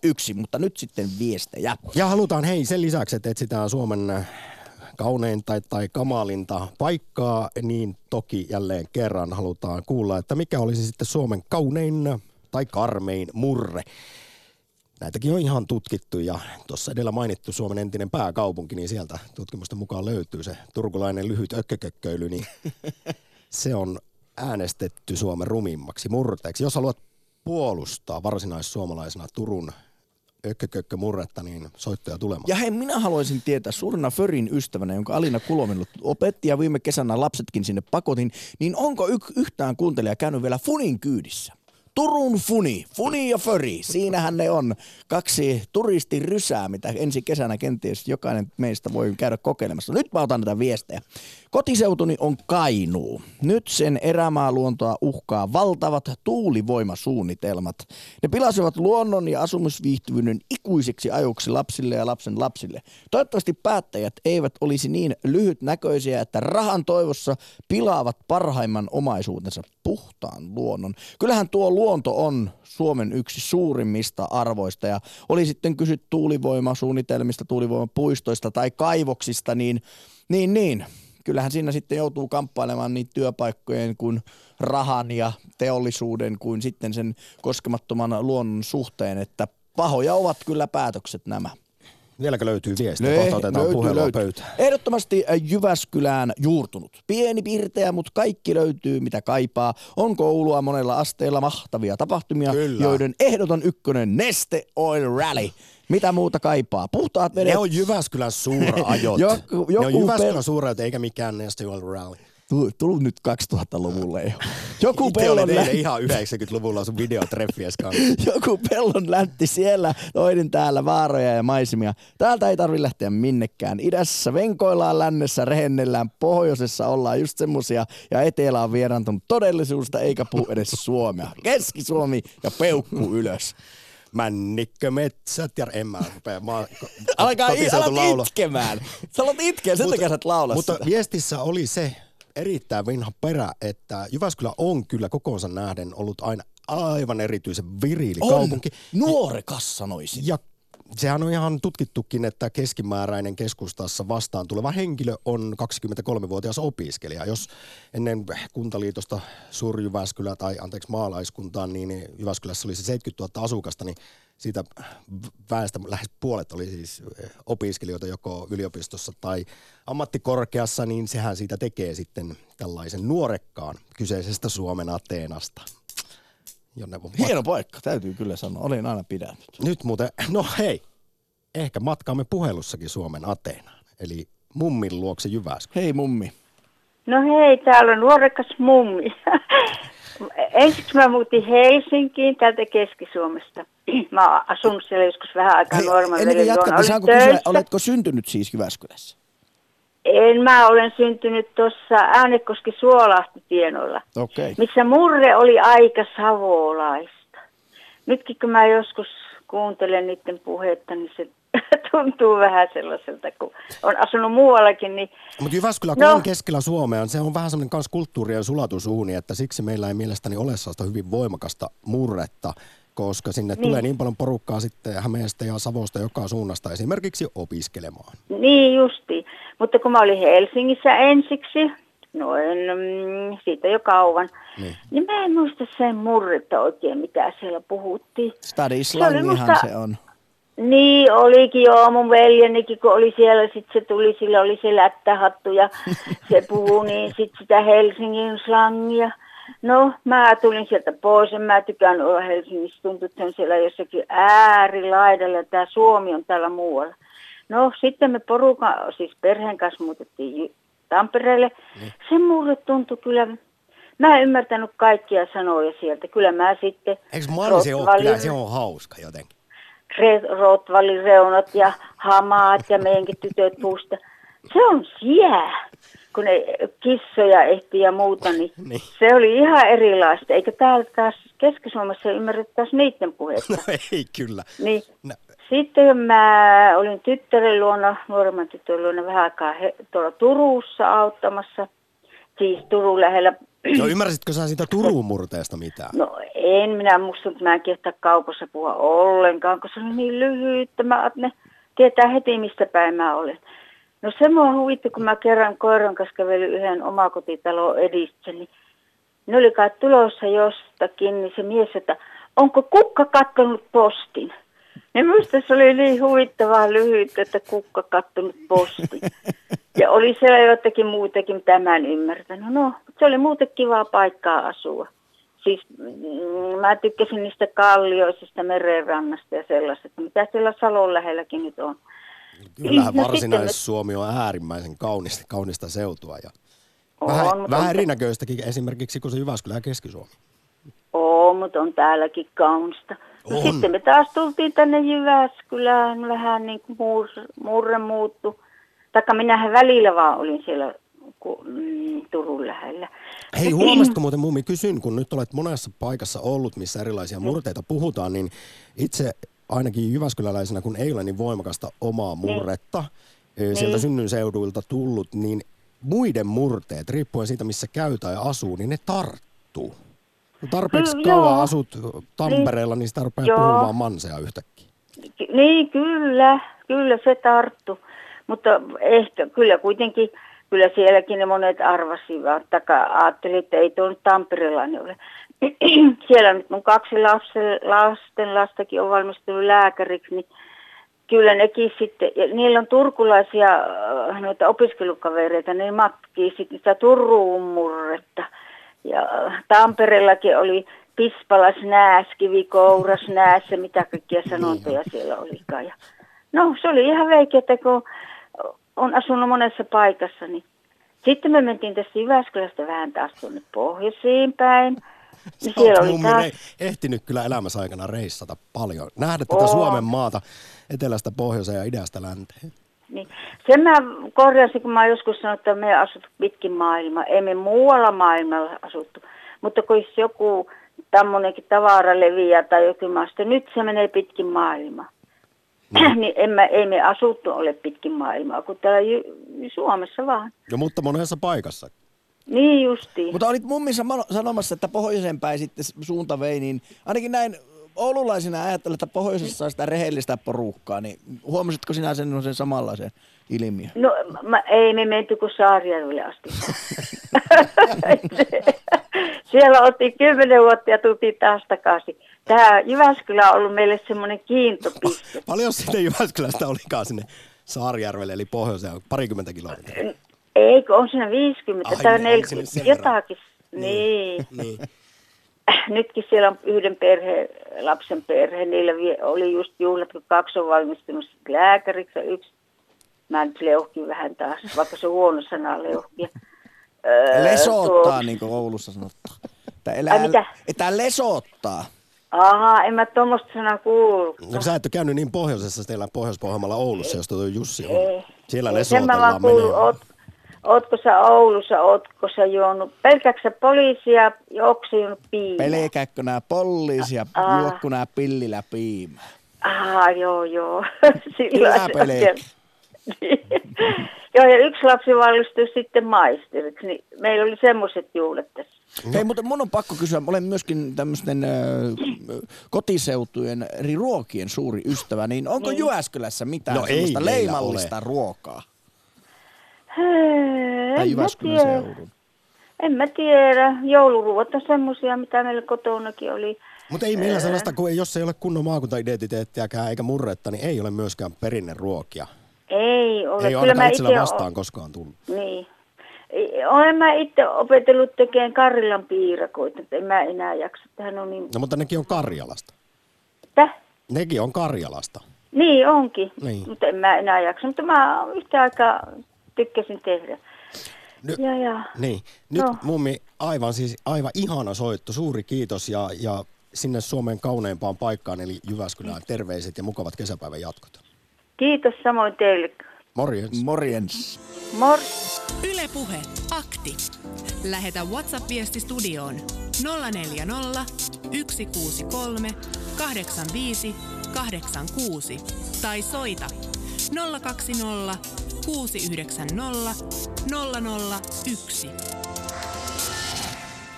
001, mutta nyt sitten viestejä.
Ja halutaan hei sen lisäksi, että etsitään Suomen kaunein tai, tai kamalinta paikkaa, niin toki jälleen kerran halutaan kuulla, että mikä olisi sitten Suomen kaunein tai karmein murre. Näitäkin on ihan tutkittu ja tuossa edellä mainittu Suomen entinen pääkaupunki, niin sieltä tutkimusten mukaan löytyy se turkulainen lyhyt ökkökökköily, niin se on äänestetty Suomen rumimmaksi murteeksi. Jos haluat puolustaa varsinaissuomalaisena Turun ökkökökkömurretta, niin soittoja tulemaan.
Ja hei, minä haluaisin tietää suurena Förin ystävänä, jonka Alina Kulominut opetti ja viime kesänä lapsetkin sinne pakotin, niin onko y- yhtään kuuntelija käynyt vielä Funin kyydissä? Turun Funi, Funi ja Föri, siinähän ne on kaksi turistirysää, mitä ensi kesänä kenties jokainen meistä voi käydä kokeilemassa. Nyt mä otan näitä viestejä. Kotiseutuni on Kainuu. Nyt sen erämaaluontoa uhkaa valtavat tuulivoimasuunnitelmat. Ne pilasivat luonnon ja asumisviihtyvyyden ikuisiksi ajuksi lapsille ja lapsen lapsille. Toivottavasti päättäjät eivät olisi niin lyhytnäköisiä, että rahan toivossa pilaavat parhaimman omaisuutensa puhtaan luonnon. Kyllähän tuo luonto on Suomen yksi suurimmista arvoista ja oli sitten kysyt tuulivoimasuunnitelmista, tuulivoimapuistoista tai kaivoksista, niin, niin, niin kyllähän siinä sitten joutuu kamppailemaan niin työpaikkojen kuin rahan ja teollisuuden kuin sitten sen koskemattoman luonnon suhteen, että pahoja ovat kyllä päätökset nämä.
Vieläkö löytyy viestiä? Kohta otetaan puhelua pöytään.
Ehdottomasti äh, Jyväskylään juurtunut. Pieni pirteä, mutta kaikki löytyy mitä kaipaa. On koulua monella asteella mahtavia tapahtumia,
Kyllä.
joiden ehdoton ykkönen Neste Oil Rally. Mitä muuta kaipaa? Puhtaat vedet.
Ne on Jyväskylän suuraajot.
Joku-
ne on
joku
Jyväskylän
pel-
suuraajot eikä mikään National Rally.
Tu- Tullut nyt 2000-luvulle jo. Joku
Itse
pellon, lä-
ihan 90-luvulla sun videotreffies kanssa.
joku pellon läntti siellä, toinen täällä vaaroja ja maisemia. Täältä ei tarvi lähteä minnekään. Idässä venkoillaan, lännessä rehennellään, pohjoisessa ollaan just semmosia ja etelä on vieraantunut todellisuudesta eikä puhu edes suomea. Keski-Suomi ja peukku ylös.
Männikkömetsät ja en mä rupea. Ko-
Alkaa alat
laulu.
itkemään. Sä alat itkeä, sen takia sä et laula
Mutta
sitä.
viestissä oli se erittäin vinha perä, että Jyväskylä on kyllä kokoonsa nähden ollut aina aivan erityisen viriili
On
kaupunki.
nuorekas sanoisin.
Ja sehän on ihan tutkittukin, että keskimääräinen keskustassa vastaan tuleva henkilö on 23-vuotias opiskelija. Jos ennen kuntaliitosta Suur-Jyväskylä tai anteeksi maalaiskuntaan, niin Jyväskylässä oli se 70 000 asukasta, niin siitä väestä lähes puolet oli siis opiskelijoita joko yliopistossa tai ammattikorkeassa, niin sehän siitä tekee sitten tällaisen nuorekkaan kyseisestä Suomen Ateenasta. Jonne voi
Hieno paikka, täytyy kyllä sanoa. Olin aina pidänyt.
Nyt muuten, no hei, ehkä matkaamme puhelussakin Suomen Ateenaan, eli mummin luokse Jyväskylä.
Hei mummi.
No hei, täällä on nuorekas mummi. Ensiksi mä muutin Helsinkiin täältä Keski-Suomesta. Mä oon asunut siellä joskus vähän aikaa
kuin
veljen luona.
kysyä, oletko syntynyt siis Jyväskylässä?
En, mä olen syntynyt tuossa Äänekoski Suolahti tienoilla.
Okay.
missä murre oli aika savolaista. Nytkin kun mä joskus kuuntelen niiden puhetta, niin se tuntuu vähän sellaiselta, kun on asunut muuallakin, niin
Mutta Jyväskylä, kun
No.
on keskellä Suomea, se on vähän semmoinen kans kulttuurien sulatusuuni, että siksi meillä ei mielestäni ole sellaista hyvin voimakasta murretta, koska sinne
Niin.
tulee niin paljon porukkaa sitten Hämeestä ja Savosta joka suunnasta esimerkiksi opiskelemaan.
Niin justi. Mutta kun mä olin Helsingissä ensiksi, noin mm, siitä jo kauan,
Niin.
niin. mä en muista sen murretta oikein, mitä siellä puhuttiin.
Study
Se musta-
se on.
Niin, olikin joo, mun veljenikin, kun oli siellä, sitten se tuli, sillä oli se lättähattu ja se puhui niin sitten sitä Helsingin slangia. No, mä tulin sieltä pois, en mä tykään olla Helsingissä, tuntuu, että siellä jossakin äärilaidalla ja tämä Suomi on täällä muualla. No, sitten me porukan, siis perheen kanssa muutettiin Tampereelle. Se mulle tuntui kyllä, mä en ymmärtänyt kaikkia sanoja sieltä. Kyllä mä sitten...
Eikö Mani se ole? Kyllä se on hauska jotenkin.
Rottwallin reunat ja hamaat ja meidänkin tytöt puusta. Se on jää, kun ne kissoja ehti ja muuta, niin,
Niin.
se oli ihan erilaista. Eikä täällä taas Keski-Suomessa ymmärrettäisi niiden puhetta.
No ei kyllä.
Niin.
No.
Sitten mä olin tyttären luona, nuoremman tyttären luona vähän aikaa he, tuolla Turussa auttamassa. Siis Turun lähellä.
No ymmärsitkö sä siitä Turun murteesta mitään?
No en minä muista, että mä en kehtaa kaupassa puhua ollenkaan, kun se oli niin lyhyttä. Mä ne tietää heti, mistä päin mä olen. No se mua huvitti, kun mä kerran koiran kanssa kävelin yhden omakotitalon edissä, niin ne oli kai tulossa jostakin, niin se mies, että onko kukka kattonut postin? Niin minusta se oli niin huvittavaa lyhyt, että kukka kattonut postin. Ja oli siellä jotakin muutakin, mitä mä en ymmärtänyt. No, se oli muuten kivaa paikkaa asua. Siis mm, mä tykkäsin niistä kallioisista merenrannasta ja sellaisesta, mitä siellä Salon lähelläkin nyt on.
Kyllähän
No
varsinais-Suomi on äärimmäisen kaunista, kaunista seutua ja
On,
vähän,
mutta
vähän
on-
erinäköistäkin esimerkiksi kuin se Jyväskylä ja Keski-Suomi.
Oo, mutta on täälläkin kaunista. No
On.
sitten me taas tultiin tänne Jyväskylään, vähän niin kuin muur, murre muuttu. Taikka minähän välillä vaan olin siellä ku, mm, Turun lähellä.
Hei, huomasitko muuten mummi, kysyn, kun nyt olet monessa paikassa ollut, missä erilaisia murteita puhutaan, niin itse ainakin Jyväskyläläisenä, kun ei ole niin voimakasta omaa murretta, niin. sieltä seuduilta tullut, niin muiden murteet, riippuen siitä, missä käy tai asuu, niin ne tarttuu. Kun tarpeeksi
Kyllä,
kauan
joo.
asut Tampereella, niin sitä rupeaa
Joo.
puhumaan mansea yhtäkkiä.
Niin, kyllä, kyllä se tarttu. Mutta ehkä, kyllä kuitenkin, kyllä sielläkin ne monet arvasivat, taka ajattelivat, että ei tuo nyt Tampereellainen ole. Siellä nyt mun kaksi lasten, lasten lastakin on valmistunut lääkäriksi, niin kyllä nekin sitten, ja niillä on turkulaisia äh, noita opiskelukavereita, ne matkii sitten sitä Turun murretta. Ja äh, Tampereellakin oli Pispalas nääs, kivikouras nääs ja mitä kaikkia sanontoja siellä olikaan. Ja, no se oli ihan veikeä, että kun on asunut monessa paikassa, niin sitten me mentiin tästä Jyväskylästä vähän taas tuonne pohjoisiin päin. Niin siellä oli
mummi rei- ehtinyt kyllä elämässä aikana reissata paljon. Nähdä tätä
Oo.
Suomen maata etelästä pohjoiseen ja idästä länteen.
Niin. Sen mä korjasin, kun mä joskus sanonut, että me asuttu pitkin maailmaa. Ei me muualla maailmalla asuttu. Mutta kun jos joku tämmöinenkin tavara leviää tai jokin maasta, nyt se menee pitkin maailmaa. Mm. niin en mä, ei me asuttu ole pitkin maailmaa, kun täällä Suomessa vaan.
No, mutta monessa paikassa.
Niin justiin.
Mutta olit mummin samo- sanomassa, että pohjoisen päin sitten suunta vei, niin ainakin näin oululaisina ajattelen, että pohjoisessa on sitä rehellistä porukkaa, niin huomasitko sinä sen, sen samanlaisen ilmiön?
No mä, ei me menty kuin Saarijärvelle asti. Siellä oltiin kymmenen vuotta ja tultiin taas takaisin. Tämä Jyväskylä on ollut meille semmoinen kiintopiste.
Paljon sitten Jyväskylästä olikaan sinne Saarijärvelle, eli pohjoiseen, parikymmentä kilometriä.
Eikö, on siinä 50
Ai
tai
niin, onko
40,
sinne sen verran?
jotakin. Niin.
Niin.
nytkin siellä on yhden perhe, lapsen perhe. Niillä oli just juhlat, kun kaksi on valmistunut lääkäriksi ja yksi. Mä nyt leuhkin vähän taas, vaikka se on huono sana leuhkia.
Öö, lesottaa, tuo... niin kuin Oulussa sanottaa. Että, elää,
Ai mitä?
Että lesottaa.
Aha, en mä tuommoista sanaa kuullut.
No sä et ole käynyt niin pohjoisessa, teillä Pohjois-Pohjanmaalla Oulussa, josta tuo Jussi on.
Ei.
Siellä lesotellaan
menee. Oot, ootko sä Oulussa, ootko sä juonut, pelkäksä poliisia ja onko sä juonut piimää?
Pelkääkö nää poliisia, ah. juokku nää pillillä piimää?
Ah, joo, joo.
Sillä.
Joo, ja yksi lapsi valmistui sitten maisteriksi, niin meillä oli semmoiset juhlat tässä.
Hei, mutta mun on pakko kysyä, mä olen myöskin tämmöisten äh, kotiseutujen eri ruokien suuri ystävä, niin onko niin. Jyväskylässä mitään no semmoista leimallista ole. ruokaa?
Hei,
tai Jyväskylän seudun?
En mä tiedä. Jouluruot on semmoisia, mitä meillä kotonakin oli.
Mutta ei meillä sellaista, kun jos ei ole kunnon maakuntaidentiteettiäkään eikä murretta, niin ei ole myöskään perinneruokia.
Ei ole.
Ei ole Kyllä itsellä vastaan o- koskaan tullut.
Niin. Olen mä itse opetellut tekemään Karjalan piirakoita, mutta en mä enää jaksa. Tähän on niin...
No mutta nekin on Karjalasta.
Täh?
Nekin on Karjalasta.
Niin onkin, niin. mutta en mä enää jaksa. Mutta mä yhtä aikaa tykkäsin tehdä.
Ny- ja, ja. Niin. Nyt no. mummi, aivan siis aivan ihana soitto. Suuri kiitos ja, ja sinne Suomen kauneimpaan paikkaan eli Jyväskylään terveiset ja mukavat kesäpäivän jatkot.
Kiitos samoin teille.
Morjens.
Morjens.
Mor.
Yle Puhe. Akti. Lähetä WhatsApp-viesti studioon 040 163 85 86 tai soita 020 690 001.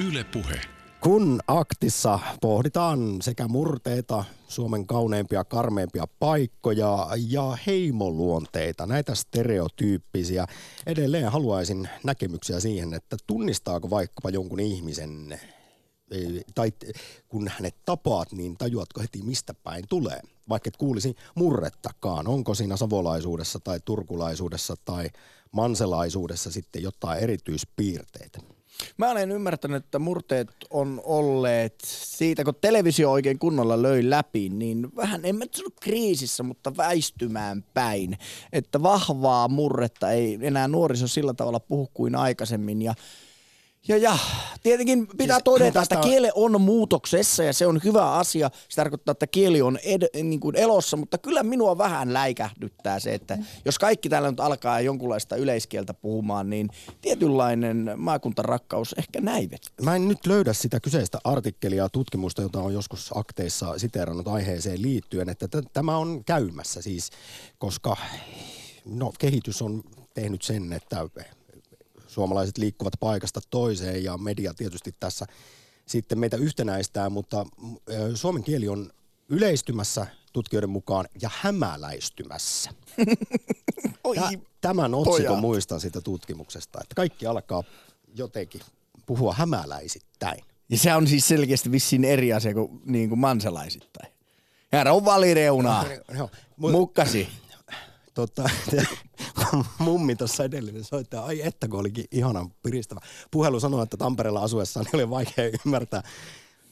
Yle Puhe.
Kun aktissa pohditaan sekä murteita, Suomen kauneimpia, karmeimpia paikkoja ja heimoluonteita, näitä stereotyyppisiä, edelleen haluaisin näkemyksiä siihen, että tunnistaako vaikkapa jonkun ihmisen tai kun hänet tapaat, niin tajuatko heti mistä päin tulee? Vaikka et kuulisi murrettakaan, onko siinä savolaisuudessa tai turkulaisuudessa tai manselaisuudessa sitten jotain erityispiirteitä?
Mä olen ymmärtänyt, että murteet on olleet siitä, kun televisio oikein kunnolla löi läpi, niin vähän, en mä sano kriisissä, mutta väistymään päin. Että vahvaa murretta ei enää nuoriso sillä tavalla puhu kuin aikaisemmin. Ja ja, ja tietenkin pitää siis, todeta, että kieli on muutoksessa ja se on hyvä asia. Se tarkoittaa, että kieli on ed, niin kuin elossa, mutta kyllä minua vähän läikähdyttää se, että jos kaikki täällä nyt alkaa jonkunlaista yleiskieltä puhumaan, niin tietynlainen maakuntarakkaus ehkä näivet.
Mä en nyt löydä sitä kyseistä artikkelia tutkimusta, jota on joskus akteissa siteerannut aiheeseen liittyen, että t- tämä on käymässä siis, koska no, kehitys on tehnyt sen, että suomalaiset liikkuvat paikasta toiseen ja media tietysti tässä sitten meitä yhtenäistää, mutta suomen kieli on yleistymässä tutkijoiden mukaan ja hämäläistymässä.
Oi,
Tämän otsikon muistan siitä tutkimuksesta, että kaikki alkaa jotenkin puhua hämäläisittäin.
Ja se on siis selkeästi vissiin eri asia kuin, niin kuin mansalaisittain. Herra on valireunaa. No, no, Mukkasi
tota, mummi tuossa edellinen soittaja, ai että kun olikin ihanan piristävä. Puhelu sanoi, että Tampereella asuessaan oli vaikea ymmärtää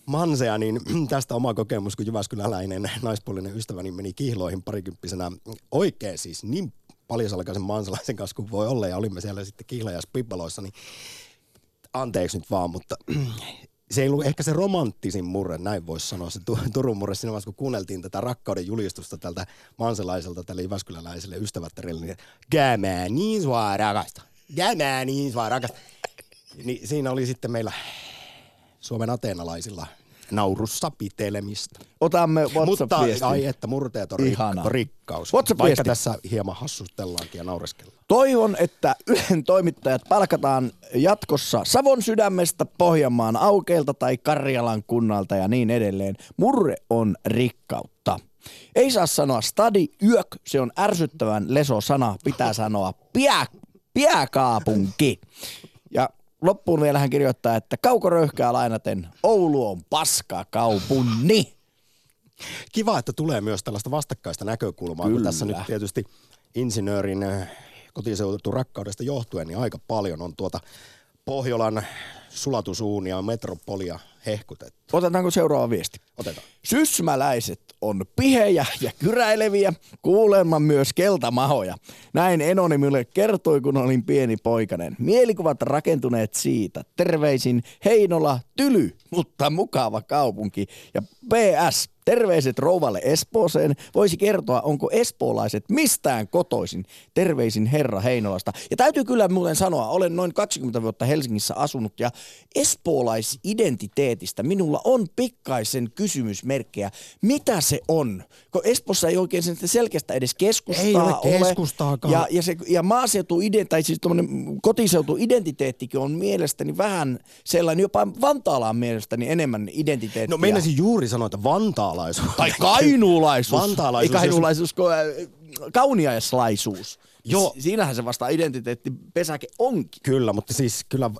mansea, niin tästä oma kokemus, kun Jyväskyläläinen naispuolinen ystäväni meni kihloihin parikymppisenä oikein siis niin paljasalkaisen mansalaisen kanssa kuin voi olla, ja olimme siellä sitten kihlajas pippaloissa, niin anteeksi nyt vaan, mutta se ei ollut ehkä se romanttisin murre, näin voisi sanoa, se Turun murre siinä vaiheessa, kun kuunneltiin tätä rakkauden julistusta tältä manselaiselta, tälle Jyväskyläläiselle ystävättärille, niin kämää niin sua rakasta, kämää niin sua rakasta. Niin siinä oli sitten meillä Suomen ateenalaisilla naurussa pitelemistä.
Otamme WhatsApp-viestin.
Mutta ai että murteet on Ihana. rikkaus. Vaikka tässä hieman hassustellaankin ja naureskellaan.
Toivon, että Ylen toimittajat palkataan jatkossa Savon sydämestä, Pohjanmaan aukeilta tai Karjalan kunnalta ja niin edelleen. Murre on rikkautta. Ei saa sanoa stadi yök, se on ärsyttävän leso sana, pitää sanoa piä, piäkaapunki. Ja loppuun vielä hän kirjoittaa, että kaukoröyhkää lainaten Oulu on paska kaupunni.
Kiva, että tulee myös tällaista vastakkaista näkökulmaa, Kyllä. kun tässä nyt tietysti insinöörin kotiseutettu rakkaudesta johtuen, niin aika paljon on tuota Pohjolan sulatusuunia, metropolia hehkutettu.
Otetaanko seuraava viesti?
Otetaan.
Sysmäläiset on pihejä ja kyräileviä, kuulemma myös keltamahoja. Näin Enoni minulle kertoi, kun olin pieni poikanen. Mielikuvat rakentuneet siitä. Terveisin Heinola, tyly, mutta mukava kaupunki. Ja PS, terveiset rouvalle Espooseen. Voisi kertoa, onko espoolaiset mistään kotoisin. Terveisin herra Heinolasta. Ja täytyy kyllä muuten sanoa, olen noin 20 vuotta Helsingissä asunut ja espoolaisidentiteetistä minulla on pikkaisen kysymysmerkkejä. Mitä se on? Kun Espoossa ei oikein sen selkeästä edes keskustaa
Ei ole keskustaakaan.
Ja, ja, se, ja maaseutu, tai siis kotiseutuidentiteettikin on mielestäni vähän sellainen, jopa Vantaalla on mielestäni enemmän identiteettiä.
No meinasin juuri sanoa, että vantaalaisuus.
Tai kainuulaisuus.
Vantaalaisuus.
Ei kainuulaisuus, kun, äh, kauniaislaisuus.
Joo.
Siinähän se vasta identiteettipesäke onkin.
Kyllä, mutta siis kyllä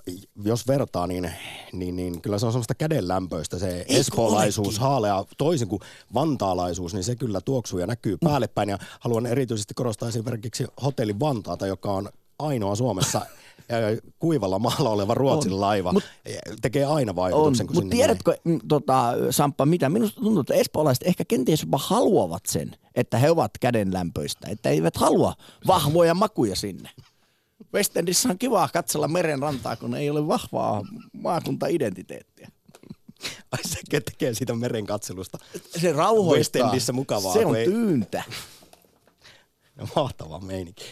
jos vertaa, niin, niin, niin kyllä se on semmoista kädenlämpöistä se espoolaisuus,
olekin?
haalea, toisin kuin vantaalaisuus, niin se kyllä tuoksuu ja näkyy päälle päin. Ja haluan erityisesti korostaa esimerkiksi hotelli Vantaata, joka on ainoa Suomessa kuivalla maalla oleva Ruotsin
On.
laiva.
Mut-
tekee aina vaikutuksen,
mutta tiedätkö, mm, tota, Samppa, mitä minusta tuntuu, että espoolaiset ehkä kenties jopa haluavat sen, että he ovat kädenlämpöistä, että eivät halua vahvoja makuja sinne. Westendissä on kiva katsella meren rantaa, kun ei ole vahvaa maakuntaidentiteettiä.
Ai se tekee siitä meren katselusta.
Se rauhoittaa.
Westendissä mukavaa,
Se on
ei-
tyyntä.
No, mahtava meininki.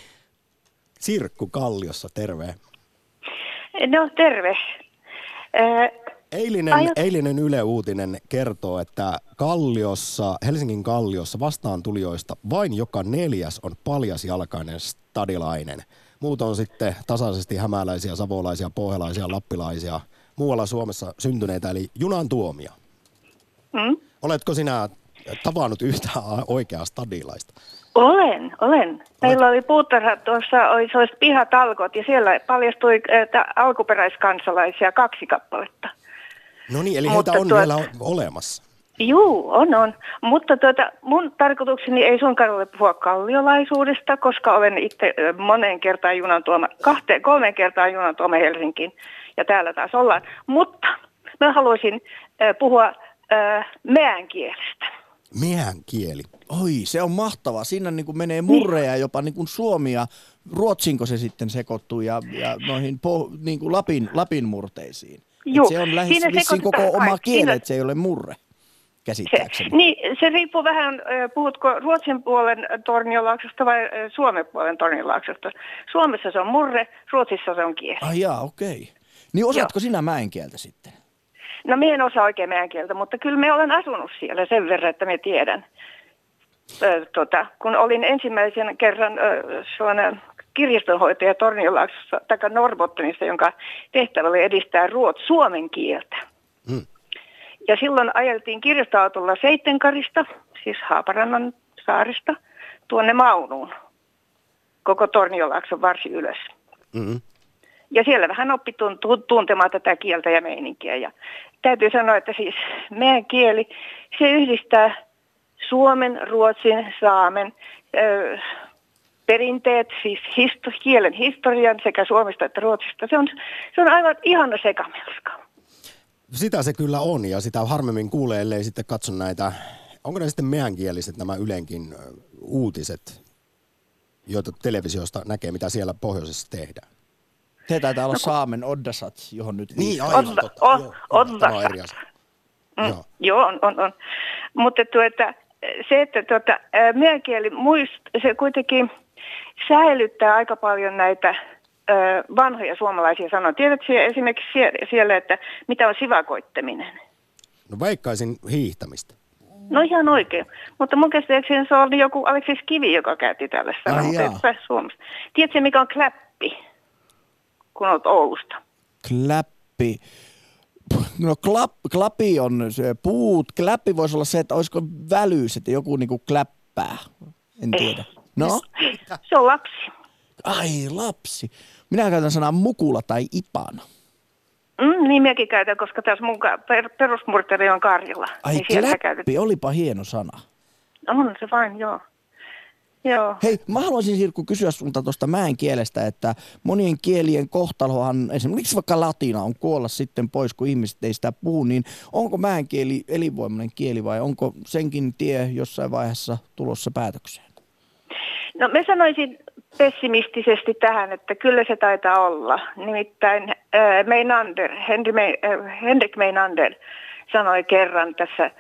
Sirkku Kalliossa, terve.
No terve. Ää,
Eilinen,
Ai-
eilinen Yle Uutinen kertoo, että Kalliossa, Helsingin Kalliossa vastaan tulijoista vain joka neljäs on paljasjalkainen stadilainen. Muut on sitten tasaisesti hämäläisiä, savolaisia, pohjalaisia, lappilaisia, muualla Suomessa syntyneitä, eli junan tuomia.
mm?
Oletko sinä tavannut yhtään oikeaa stadilaista?
Olen, olen. Meillä oli puutarha tuossa, oli sellaiset pihatalkot ja siellä paljastui että alkuperäiskansalaisia kaksi kappaletta.
No niin, eli
Mutta
heitä on
tuot-
vielä olemassa.
Juu, on, on. Mutta tuota, mun tarkoitukseni ei suinkaan ole puhua kalliolaisuudesta, koska olen itse moneen kertaan junan tuoma, kahteen, kolmeen kertaan junan tuoma Helsinkiin ja täällä taas ollaan. Mutta mä haluaisin ö, puhua ö, meän kielestä.
Mehän kieli.
Oi, se on mahtavaa. Siinä niin kuin menee murreja jopa niin kuin Suomi ja Ruotsinko se sitten sekoittuu ja, ja noihin po, niin kuin Lapin, Lapin murteisiin.
Juu,
se on lähes vissiin koko oma
kaikki.
kieli,
Siinä-
että se ei ole murre,
Se, niin, se riippuu vähän, puhutko Ruotsin puolen Torniolaaksosta vai Suomen puolen Torniolaaksosta. Suomessa se on murre, Ruotsissa se on kieli.
Ai jaa, okei. Niin osaatko sinä mäen kieltä sitten?
No minä en osaa oikein meidän kieltä, mutta kyllä me olen asunut siellä sen verran, että me tiedän. Ö, tota, kun olin ensimmäisen kerran ö, sellainen kirjastonhoitaja Torniolaaksossa, tai Norrbottenissa, jonka tehtävä oli edistää ruot, suomen kieltä.
Mm.
Ja silloin ajeltiin kirjastoautolla Seittenkarista, siis Haaparannan saarista, tuonne Maunuun, koko Torniolaakson varsi ylös.
Mm-hmm.
Ja siellä vähän oppi tun- tu- tuntemaan tätä kieltä ja meininkiä. Ja täytyy sanoa, että siis meidän kieli, se yhdistää suomen, ruotsin, saamen ö, perinteet, siis histo- kielen historian sekä suomesta että ruotsista. Se on, se on aivan ihana sekamelska.
Sitä se kyllä on ja sitä harvemmin kuulee, ellei sitten katso näitä, onko ne sitten meänkieliset nämä Ylenkin uutiset, joita televisiosta näkee, mitä siellä pohjoisessa tehdään.
Se taitaa olla Saamen Oddasats, johon nyt
Niin, aivan
Odda-
totta.
o-
Joo, on eri asia.
Mm,
Joo.
joo, on, on, on. Mutta tuota, se, että tuota, ää, meidän kieli muist, se kuitenkin säilyttää aika paljon näitä ö, vanhoja suomalaisia sanoja. Tiedätkö esimerkiksi sie- siellä, että mitä on sivakoittaminen?
No veikkaisin hiihtämistä.
No ihan oikein. Mutta mun käsittääkseni se oli joku Aleksis Kivi, joka käytti tällaista sanaa, mutta pääs Suomesta. Tiedätkö, mikä on kläppi, kun olet Oulusta?
Kläppi. No klap, klapi on se puut. Kläppi voisi olla se, että olisiko välyys, että joku niinku kläppää. En tiedä. No?
Se on lapsi.
Ai lapsi. Minä käytän sanaa mukula tai ipana.
Mm, niin minäkin käytän, koska tässä mun per, perusmurteri on Karjala.
Ai
niin
kläppi, olipa hieno sana.
On se vain, joo. Joo.
Hei, mä haluaisin Sirkku kysyä sulta tuosta mäen kielestä, että monien kielien kohtalohan, esimerkiksi vaikka latina on kuolla sitten pois, kun ihmiset ei sitä puhu, niin onko mäen kieli elinvoimainen kieli vai onko senkin tie jossain vaiheessa tulossa päätökseen?
No mä sanoisin pessimistisesti tähän, että kyllä se taitaa olla. Nimittäin äh, Meinander, Henry Me, äh, Henrik Meinander sanoi kerran tässä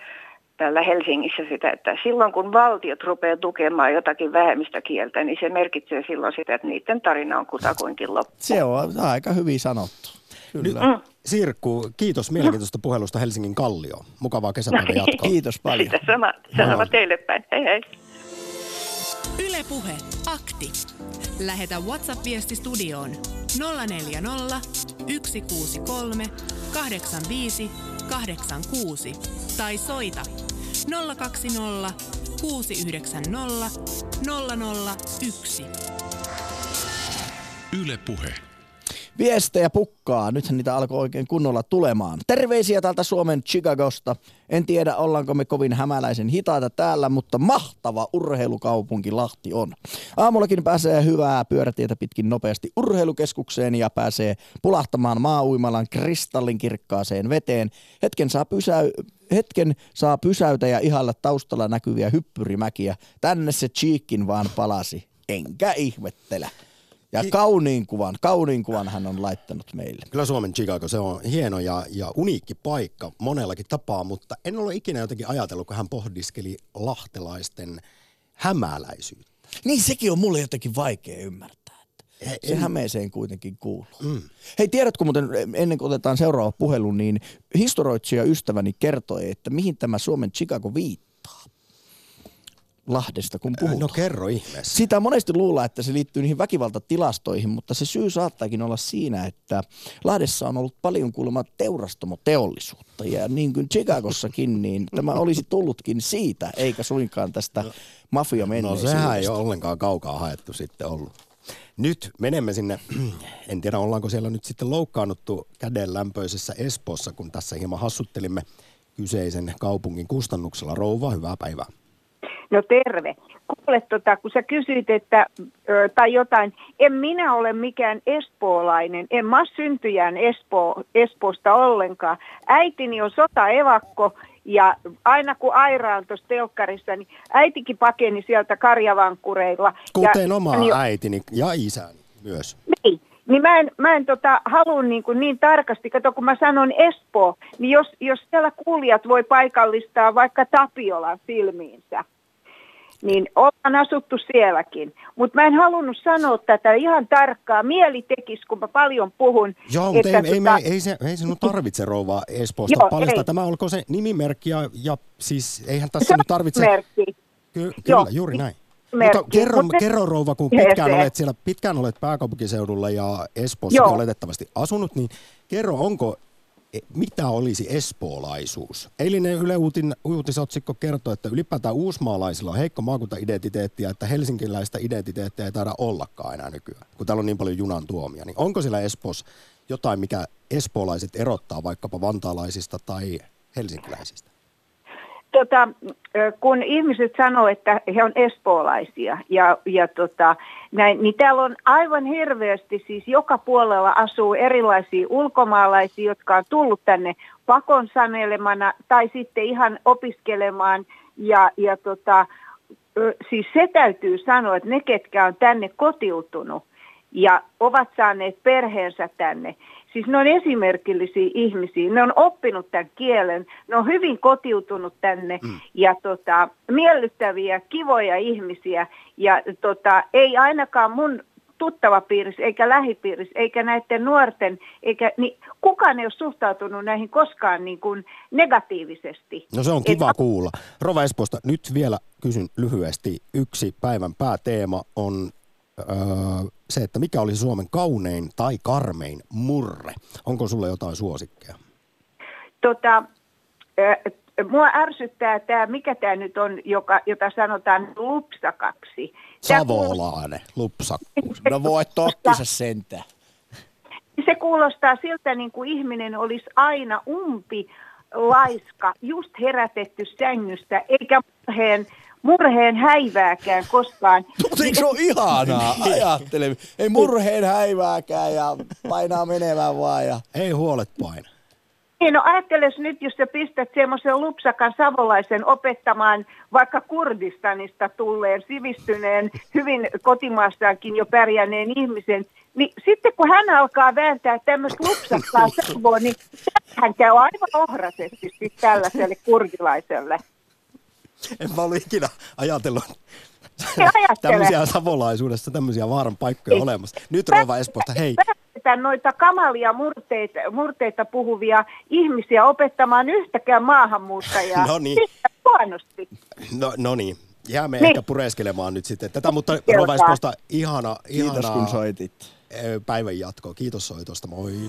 täällä Helsingissä sitä, että silloin kun valtiot rupeaa tukemaan jotakin vähemmistökieltä, niin se merkitsee silloin sitä, että niiden tarina on kutakuinkin loppu.
Se on aika hyvin sanottu.
Kyllä. Nyt, mm. Sirkku, kiitos mielenkiintoista puhelusta Helsingin Kallio. Mukavaa kesäpäivän jatkoa.
Kiitos paljon.
Sitä sama, sama teille päin. Hei hei.
Ylepuhe akti. Lähetä WhatsApp-viesti studioon 040 163 85 86 tai soita 020 690 001.
Yle Puhe.
Viestejä pukkaa. Nythän niitä alkoi oikein kunnolla tulemaan. Terveisiä täältä Suomen Chicagosta. En tiedä, ollaanko me kovin hämäläisen hitaita täällä, mutta mahtava urheilukaupunki Lahti on. Aamullakin pääsee hyvää pyörätietä pitkin nopeasti urheilukeskukseen ja pääsee pulahtamaan maa-uimalan kristallinkirkkaaseen veteen. Hetken saa pysäy hetken saa pysäytä ja ihalla taustalla näkyviä hyppyrimäkiä. Tänne se Cheekin vaan palasi. Enkä ihmettele. Ja kauniin kuvan, kauniin kuvan hän on laittanut meille.
Kyllä Suomen Chicago, se on hieno ja, ja uniikki paikka monellakin tapaa, mutta en ole ikinä jotenkin ajatellut, kun hän pohdiskeli lahtelaisten hämäläisyyttä.
Niin sekin on mulle jotenkin vaikea ymmärtää. Että se Hämeeseen kuitenkin kuuluu. Mm. Hei, tiedätkö muuten, ennen kuin otetaan seuraava puhelu, niin historioitsija ystäväni kertoi, että mihin tämä Suomen Chicago viittaa. Lahdesta, kun puhutaan.
No kerro ihmeessä.
Sitä monesti luulla, että se liittyy niihin väkivaltatilastoihin, mutta se syy saattaakin olla siinä, että Lahdessa on ollut paljon kuulemma teurastamoteollisuutta. Ja niin kuin Chicagossakin, niin tämä olisi tullutkin siitä, eikä suinkaan tästä mafia
No sehän ei ole ollenkaan kaukaa haettu sitten ollut. Nyt menemme sinne, en tiedä ollaanko siellä nyt sitten loukkaannuttu kädenlämpöisessä Espoossa, kun tässä hieman hassuttelimme kyseisen kaupungin kustannuksella. Rouva, hyvää päivää.
No terve. Kuule, tota, kun sä kysyit, että, ö, tai jotain, en minä ole mikään espoolainen, en mä syntyjän Espo, Espoosta ollenkaan. Äitini on sotaevakko ja aina kun Aira on tuossa telkkarissa, niin äitikin pakeni sieltä karjavankkureilla.
Kuten ja, oma niin, äitini ja isäni myös.
Niin, niin mä en, mä en tota, halua niin, kuin niin tarkasti, kato kun mä sanon Espoo, niin jos, jos siellä kuulijat voi paikallistaa vaikka Tapiolan filmiinsä, niin ollaan asuttu sielläkin. Mutta mä en halunnut sanoa tätä ihan tarkkaa. Mieli tekisi, kun mä paljon puhun.
Joo, mutta ei, tota... ei, me, ei, se, ei sinun tarvitse rouva Espoosta Joo, paljastaa. Ei. Tämä olkoon se nimimerkki ja, ja siis eihän tässä se nyt tarvitse...
Merkki.
Ky- kyllä, Joo. juuri näin. Merkki. Mutta kerro, Mut kerro rouva, kun pitkään olet siellä, pitkään olet pääkaupunkiseudulla ja Espoossa oletettavasti asunut, niin kerro, onko mitä olisi espoolaisuus? Eilinen Yle Uutin, uutisotsikko kertoo, että ylipäätään uusmaalaisilla on heikko maakuntaidentiteetti ja että helsinkiläistä identiteettiä ei taida ollakaan enää nykyään, kun täällä on niin paljon junan tuomia. Niin onko siellä Espoossa jotain, mikä espoolaiset erottaa vaikkapa vantaalaisista tai helsinkiläisistä?
Tota, kun ihmiset sanoo, että he on espoolaisia ja, ja tota, näin, niin täällä on aivan hirveästi, siis joka puolella asuu erilaisia ulkomaalaisia, jotka on tullut tänne pakon sanelemana tai sitten ihan opiskelemaan. Ja, ja tota, siis se täytyy sanoa, että ne, ketkä on tänne kotiutunut ja ovat saaneet perheensä tänne, Siis ne on esimerkillisiä ihmisiä, ne on oppinut tämän kielen, ne on hyvin kotiutunut tänne mm. ja tota, miellyttäviä, kivoja ihmisiä ja tota, ei ainakaan mun tuttava piirissä, eikä lähipiirissä, eikä näiden nuorten, eikä, niin kukaan ei ole suhtautunut näihin koskaan niin kuin negatiivisesti.
No se on kiva Et, kuulla. Rova Espoosta, nyt vielä kysyn lyhyesti. Yksi päivän pääteema on öö, se, että mikä olisi Suomen kaunein tai karmein murre. Onko sulle jotain suosikkeja?
Tota, mua ärsyttää tämä, mikä tämä nyt on, joka, jota sanotaan lupsakaksi.
Savolainen, lupsakkuus.
No voi tokkisa sentään.
Se kuulostaa siltä, niin kuin ihminen olisi aina umpi laiska, just herätetty sängystä, eikä murheen murheen häivääkään koskaan.
Mutta eikö se ole ihanaa? Ajattele. Ei murheen häivääkään ja painaa menemään vaan. Ja...
Ei huolet paina.
Niin, no ajatteles nyt, jos sä pistät semmoisen lupsakan savolaisen opettamaan vaikka Kurdistanista tulleen, sivistyneen, hyvin kotimaastaankin jo pärjänneen ihmisen, niin sitten kun hän alkaa vääntää tämmöistä lupsakkaa savoa, niin hän käy aivan ohrasesti tällaiselle kurdilaiselle.
En mä ollut ikinä ajatellut tämmöisiä savolaisuudessa, tämmöisiä vaaran paikkoja
Ei.
olemassa. Nyt Rova Espoosta, hei.
Päästetään noita kamalia murteita, murteita puhuvia ihmisiä opettamaan yhtäkään maahanmuuttajaa.
No niin.
Huonosti.
No, no niin, jäämme
Niin.
ehkä pureskelemaan nyt sitten tätä, mutta. Rova Espoosta, ihana,
Kiitos
ihanaa
kun soitit.
päivän jatkoa. Kiitos soitosta, moi.
Yle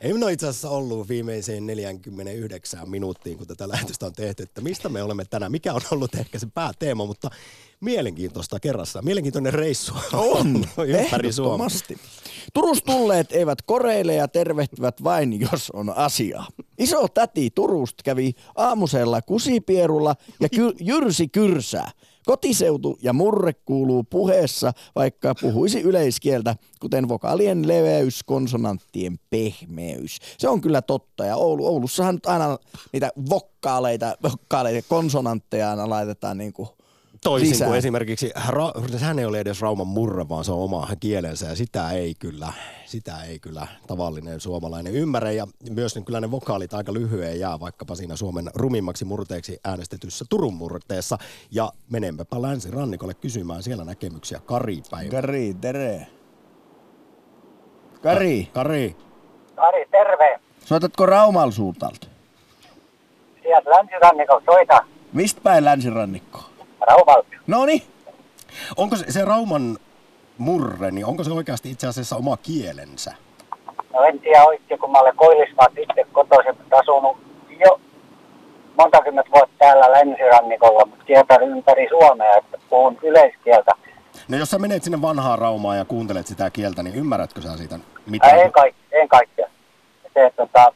Ei minä itse asiassa ollut viimeiseen 49 minuuttiin, kun tätä lähetystä on tehty, että mistä me olemme tänään, mikä on ollut ehkä se pääteema, mutta mielenkiintoista kerrassa. Mielenkiintoinen reissu
On,
ympäri Suomea.
ehdottomasti. Turus tulleet eivät koreile ja tervehtivät vain, jos on asiaa. Iso täti Turusta kävi aamusella kusipierulla ja ky- jyrsi kyrsää. Kotiseutu ja murre kuuluu puheessa, vaikka puhuisi yleiskieltä, kuten vokaalien leveys, konsonanttien pehmeys. Se on kyllä totta, ja Oulu, Oulussahan nyt aina niitä vokkaaleita, vokkaaleita konsonantteja aina laitetaan niin kuin
Toisin
Sisään.
kuin esimerkiksi, ra- hän ei ole edes Rauman murre, vaan se on oma kielensä ja sitä ei kyllä, sitä ei kyllä tavallinen suomalainen ymmärrä. Ja myös niin kyllä ne vokaalit aika lyhyen jää vaikkapa siinä Suomen rumimmaksi murteeksi äänestetyssä Turun murteessa. Ja menemmepä länsirannikolle kysymään siellä näkemyksiä Kari päivä.
Kari, tere. Kari,
Kari,
Ari, terve.
soitatko Raumal suunnalta?
Sieltä länsirannikolla soita
Mistä päin länsirannikkoa?
Raumalta.
No niin.
onko se, se Rauman murre, niin onko se oikeasti itse asiassa oma kielensä?
No en tiedä oikein, kun mä olen Koillismaat itse kotoisin, mutta asunut jo monta kymmentä vuotta täällä länsirannikolla, mutta kiertänyt ympäri Suomea, että puhun yleiskieltä.
No jos sä menet sinne vanhaan Raumaan ja kuuntelet sitä kieltä, niin ymmärrätkö sä siitä
Mitä?
mitään?
En, kaik, en kaikkea. Se, tota,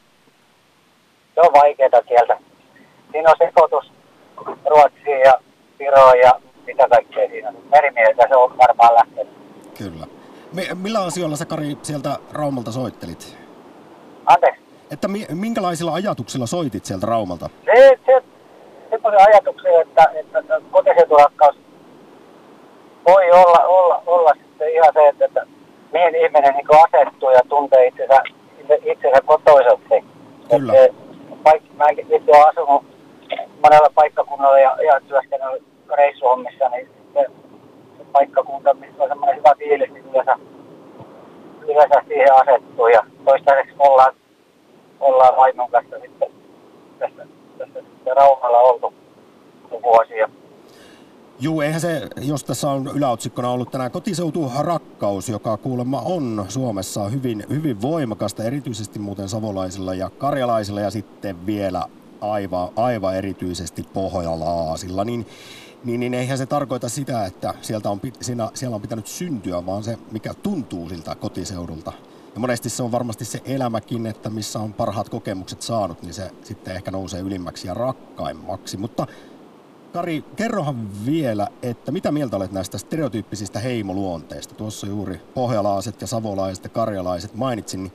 se on vaikeaa kieltä. Siinä on sekoitus ruotsiin ja viroon ja mitä kaikkea siinä on. Merimieltä se on varmaan lähtenyt.
Kyllä. Mi- millä asioilla sä Kari sieltä Raumalta soittelit?
Anteeksi.
Että mi- minkälaisilla ajatuksilla soitit sieltä Raumalta?
Se, se semmoisen ajatuksen, että, että kotiseuturakkaus voi olla, olla, olla sitten ihan se, että, että mihin ihminen niin asettuu ja tuntee itsensä, itsensä kotoiseksi.
Kyllä.
Että, paik, mä itse olen asunut monella paikkakunnalla ja, ja työskennellyt reissuhommissa, niin se, se paikkakunta, missä on semmoinen hyvä fiilis, niin yleensä, yleensä siihen asettuu. Ja toistaiseksi ollaan, ollaan vaimon kanssa sitten tässä, tässä sitten Raumalla oltu vuosia.
Juu, eihän se, jos tässä on yläotsikkona ollut tänään kotiseutu rakkaus, joka kuulemma on Suomessa hyvin, hyvin voimakasta, erityisesti muuten savolaisilla ja karjalaisilla ja sitten vielä aivan, aivan erityisesti pohjalaasilla, niin, niin, niin eihän se tarkoita sitä, että sieltä on, siinä, siellä on pitänyt syntyä, vaan se, mikä tuntuu siltä kotiseudulta. Ja monesti se on varmasti se elämäkin, että missä on parhaat kokemukset saanut, niin se sitten ehkä nousee ylimmäksi ja rakkaimmaksi. Mutta Kari, kerrohan vielä, että mitä mieltä olet näistä stereotyyppisistä heimoluonteista? Tuossa juuri pohjalaiset ja savolaiset ja karjalaiset mainitsin, niin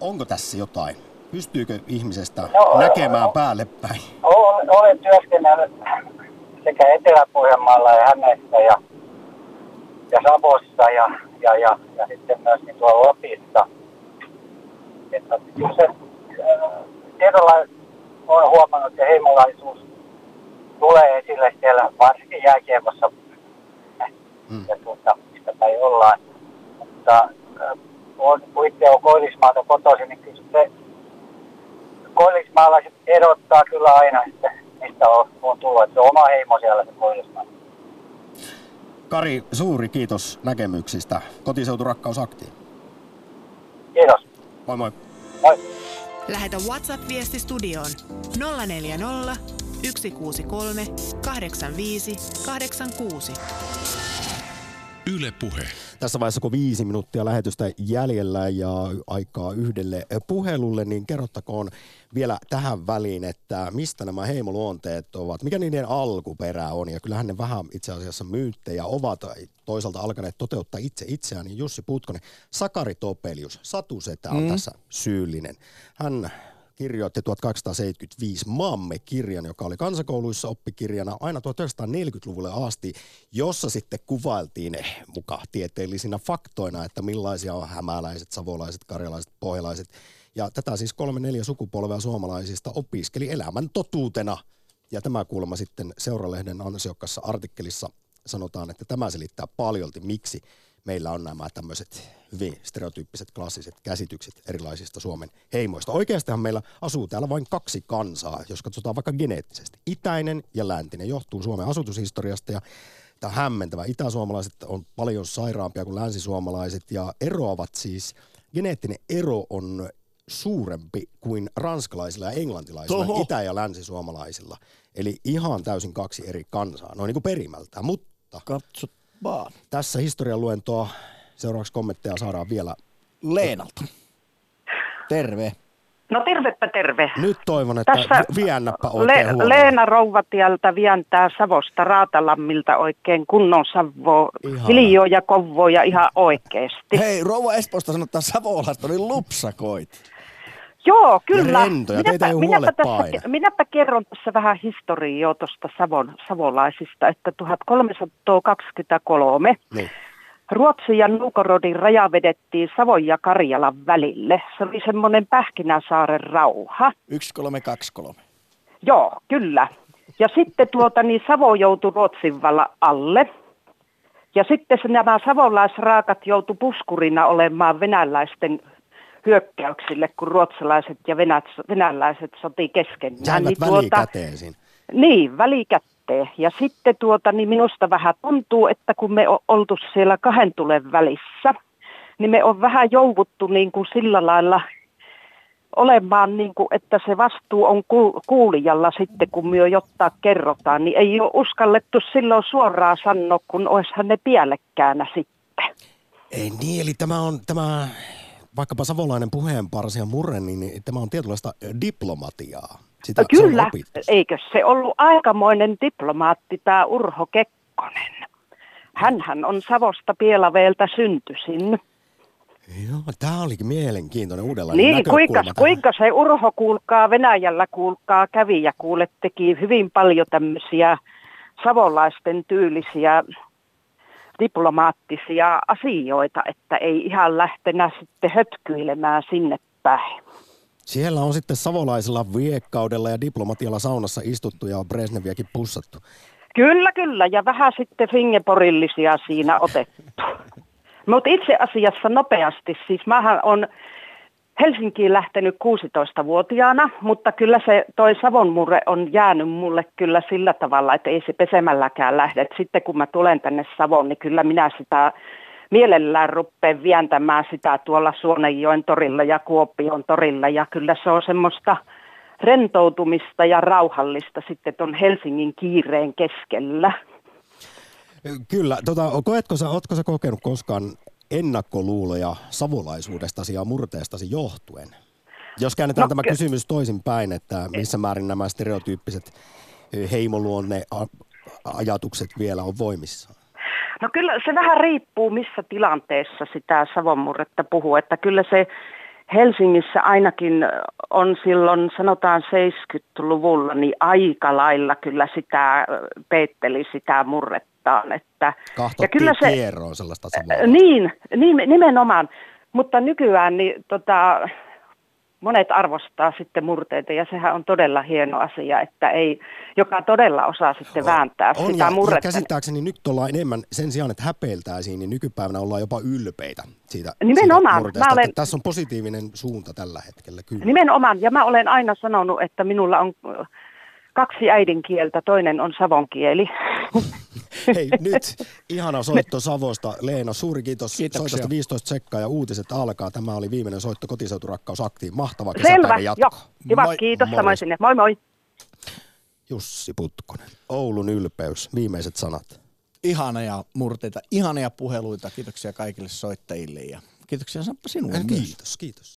onko tässä jotain? Pystyykö ihmisestä
No,
näkemään päälle päin?
Olen, olen työskennellyt sekä Etelä-Pohjanmaalla ja Hämeessä ja, ja Savossa ja, ja, ja, ja sitten myöskin tuolla Lapissa. Että kyllä se äh, tietyllä olen huomannut, että heimolaisuus tulee esille siellä varsinkin jääkiekossa
Mm.
ja tuota, mistä päin ollaan. Mutta äh, on, kun itse on Koillismaalta kotoisin, niin kyllä se koillismaalaiset erottaa kyllä aina, että mistä on, on tullut. Että se on oma heimo siellä se koillismaa.
Kari, suuri kiitos näkemyksistä. Kotiseuturakkausaktiin.
Kiitos.
Moi moi.
Moi.
Lähetä WhatsApp-viesti studioon 040 163 85 86.
Yle Puhe.
Tässä vaiheessa, kun viisi minuuttia lähetystä jäljellä ja aikaa yhdelle puhelulle, niin kerrottakoon vielä tähän väliin, että mistä nämä heimoluonteet ovat, mikä niiden alkuperä on. Ja kyllähän ne vähän itse asiassa myyttejä ovat toisaalta alkaneet toteuttaa itse itseään. Niin Jussi Putkonen, Sakari Topelius, Satu Setä on mm. tässä syyllinen. Hän kirjoitti 1875 Maamme-kirjan, joka oli kansakouluissa oppikirjana aina 1940-luvulle asti, jossa sitten kuvailtiin mukaan tieteellisinä faktoina, että millaisia on hämäläiset, savolaiset, karjalaiset, pohjalaiset. Ja tätä siis kolme neljä sukupolvea suomalaisista opiskeli elämän totuutena. Ja tämä kuulemma sitten Seuralehden ansiokkaassa artikkelissa sanotaan, että tämä selittää paljolti, miksi meillä on nämä tämmöiset hyvin stereotyyppiset klassiset käsitykset erilaisista Suomen heimoista. Oikeastihan meillä asuu täällä vain kaksi kansaa, jos katsotaan vaikka geneettisesti. Itäinen ja läntinen johtuu Suomen asutushistoriasta ja tämä on hämmentävä. Itäsuomalaiset on paljon sairaampia kuin länsisuomalaiset ja eroavat siis, geneettinen ero on suurempi kuin ranskalaisilla ja englantilaisilla, Toho. itä- ja länsisuomalaisilla. Eli ihan täysin kaksi eri kansaa, noin niin kuin perimältä. Mutta
Katso vaan.
Tässä historian luentoa seuraavaksi kommentteja saadaan vielä
Leenalta. Terve.
No tervepä terve.
Nyt toivon, että Tässä viennäpä oikein Le-
huomioon. Leena Rouvatieltä vientää Savosta Raatalammilta oikein kunnon Savo, hiljoja kovoja ihan oikeesti.
Hei, Rouva Espoosta sanottaa savolaista, niin lupsakoit.
Joo, kyllä.
Ja rentoja, teitä ei
minäpä,
tässä,
minäpä kerron tässä vähän historiaa tuosta Savon, savolaisista, että 1323
niin.
Ruotsin ja Nuukorodin raja vedettiin Savon ja Karjalan välille. Se oli semmoinen Pähkinäsaaren rauha.
1323.
Joo, kyllä. Ja sitten tuota, niin Savo joutui Ruotsin valla alle. Ja sitten nämä savolaisraakat joutu puskurina olemaan venäläisten hyökkäyksille, kun ruotsalaiset ja venät, venäläiset soti keskenään.
Jäivät
niin,
tuota,
Niin, välikätteen. Ja sitten tuota, niin minusta vähän tuntuu, että kun me on oltu siellä kahden tulen välissä, niin me on vähän jouvuttu niin kuin sillä lailla olemaan, niin kuin, että se vastuu on kuulijalla sitten, kun me jottaa kerrotaan, niin ei ole uskallettu silloin suoraan sanoa, kun olisihan ne pielekkäänä sitten.
Ei niin, eli tämä on tämä vaikkapa savolainen puheenparsi ja murre, niin tämä on tietynlaista diplomatiaa.
Sitä, Kyllä, se eikö se ollut aikamoinen diplomaatti tämä Urho Kekkonen? Hänhän on Savosta Pielaveeltä syntyisin.
Joo, tämä olikin mielenkiintoinen uudenlainen
Niin, kuinka, kuinka se Urho kuulkaa Venäjällä kuulkaa kävi ja kuulet teki hyvin paljon tämmöisiä savolaisten tyylisiä diplomaattisia asioita, että ei ihan lähtenä sitten hötkyilemään sinne päin.
Siellä on sitten savolaisella viekkaudella ja diplomatialla saunassa istuttu ja on Brezhneviäkin pussattu.
Kyllä, kyllä. Ja vähän sitten fingeporillisia siinä otettu. Mutta itse asiassa nopeasti, siis mähän on Helsinkiin lähtenyt 16-vuotiaana, mutta kyllä se toi Savonmurre on jäänyt mulle kyllä sillä tavalla, että ei se pesemälläkään lähde. Et sitten kun mä tulen tänne Savon, niin kyllä minä sitä mielellään ruppeen vientämään sitä tuolla Suonenjoen torilla ja Kuopion torilla. Ja kyllä se on semmoista rentoutumista ja rauhallista sitten tuon Helsingin kiireen keskellä.
Kyllä. Tota, koetko sä, ootko sä kokenut koskaan ennakkoluuloja savolaisuudestasi ja murteestasi johtuen? Jos käännetään no, tämä ky- kysymys toisinpäin, että missä määrin nämä stereotyyppiset heimoluonne ajatukset vielä on voimissa?
No kyllä se vähän riippuu, missä tilanteessa sitä savonmurretta puhuu. Että kyllä se Helsingissä ainakin on silloin, sanotaan 70-luvulla, niin aika lailla kyllä sitä peitteli sitä murrettaan. Että,
ja kyllä se, kierroon sellaista samaa.
Niin, niin, nimenomaan. Mutta nykyään niin, tota, monet arvostaa sitten murteita ja sehän on todella hieno asia, että ei, joka todella osaa sitten vääntää
on,
sitä
ja,
murretta.
Ja käsittääkseni nyt ollaan enemmän, sen sijaan että häpeiltäisiin, niin nykypäivänä ollaan jopa ylpeitä siitä,
Nimenomaan.
siitä mä olen, Tässä on positiivinen suunta tällä hetkellä, kyllä.
Nimenomaan, ja mä olen aina sanonut, että minulla on kaksi äidinkieltä, toinen on savonkieli.
Hei nyt, ihana soitto Savosta. Leena, suuri kiitos
Kiitoksia.
soitosta 15 sekkaa ja uutiset alkaa. Tämä oli viimeinen soitto kotiseuturakkaus aktiin. Mahtava
Selvä,
kesäpäivän jatko.
joo. Hyvä,
Moi.
kiitos
Moi.
samoin sinne. Moi moi.
Jussi Putkonen, Oulun ylpeys, viimeiset sanat.
Ihania murteita, ihania puheluita. Kiitoksia kaikille soittajille ja kiitoksia Samppa sinulle myös.
Kiitos, kiitos.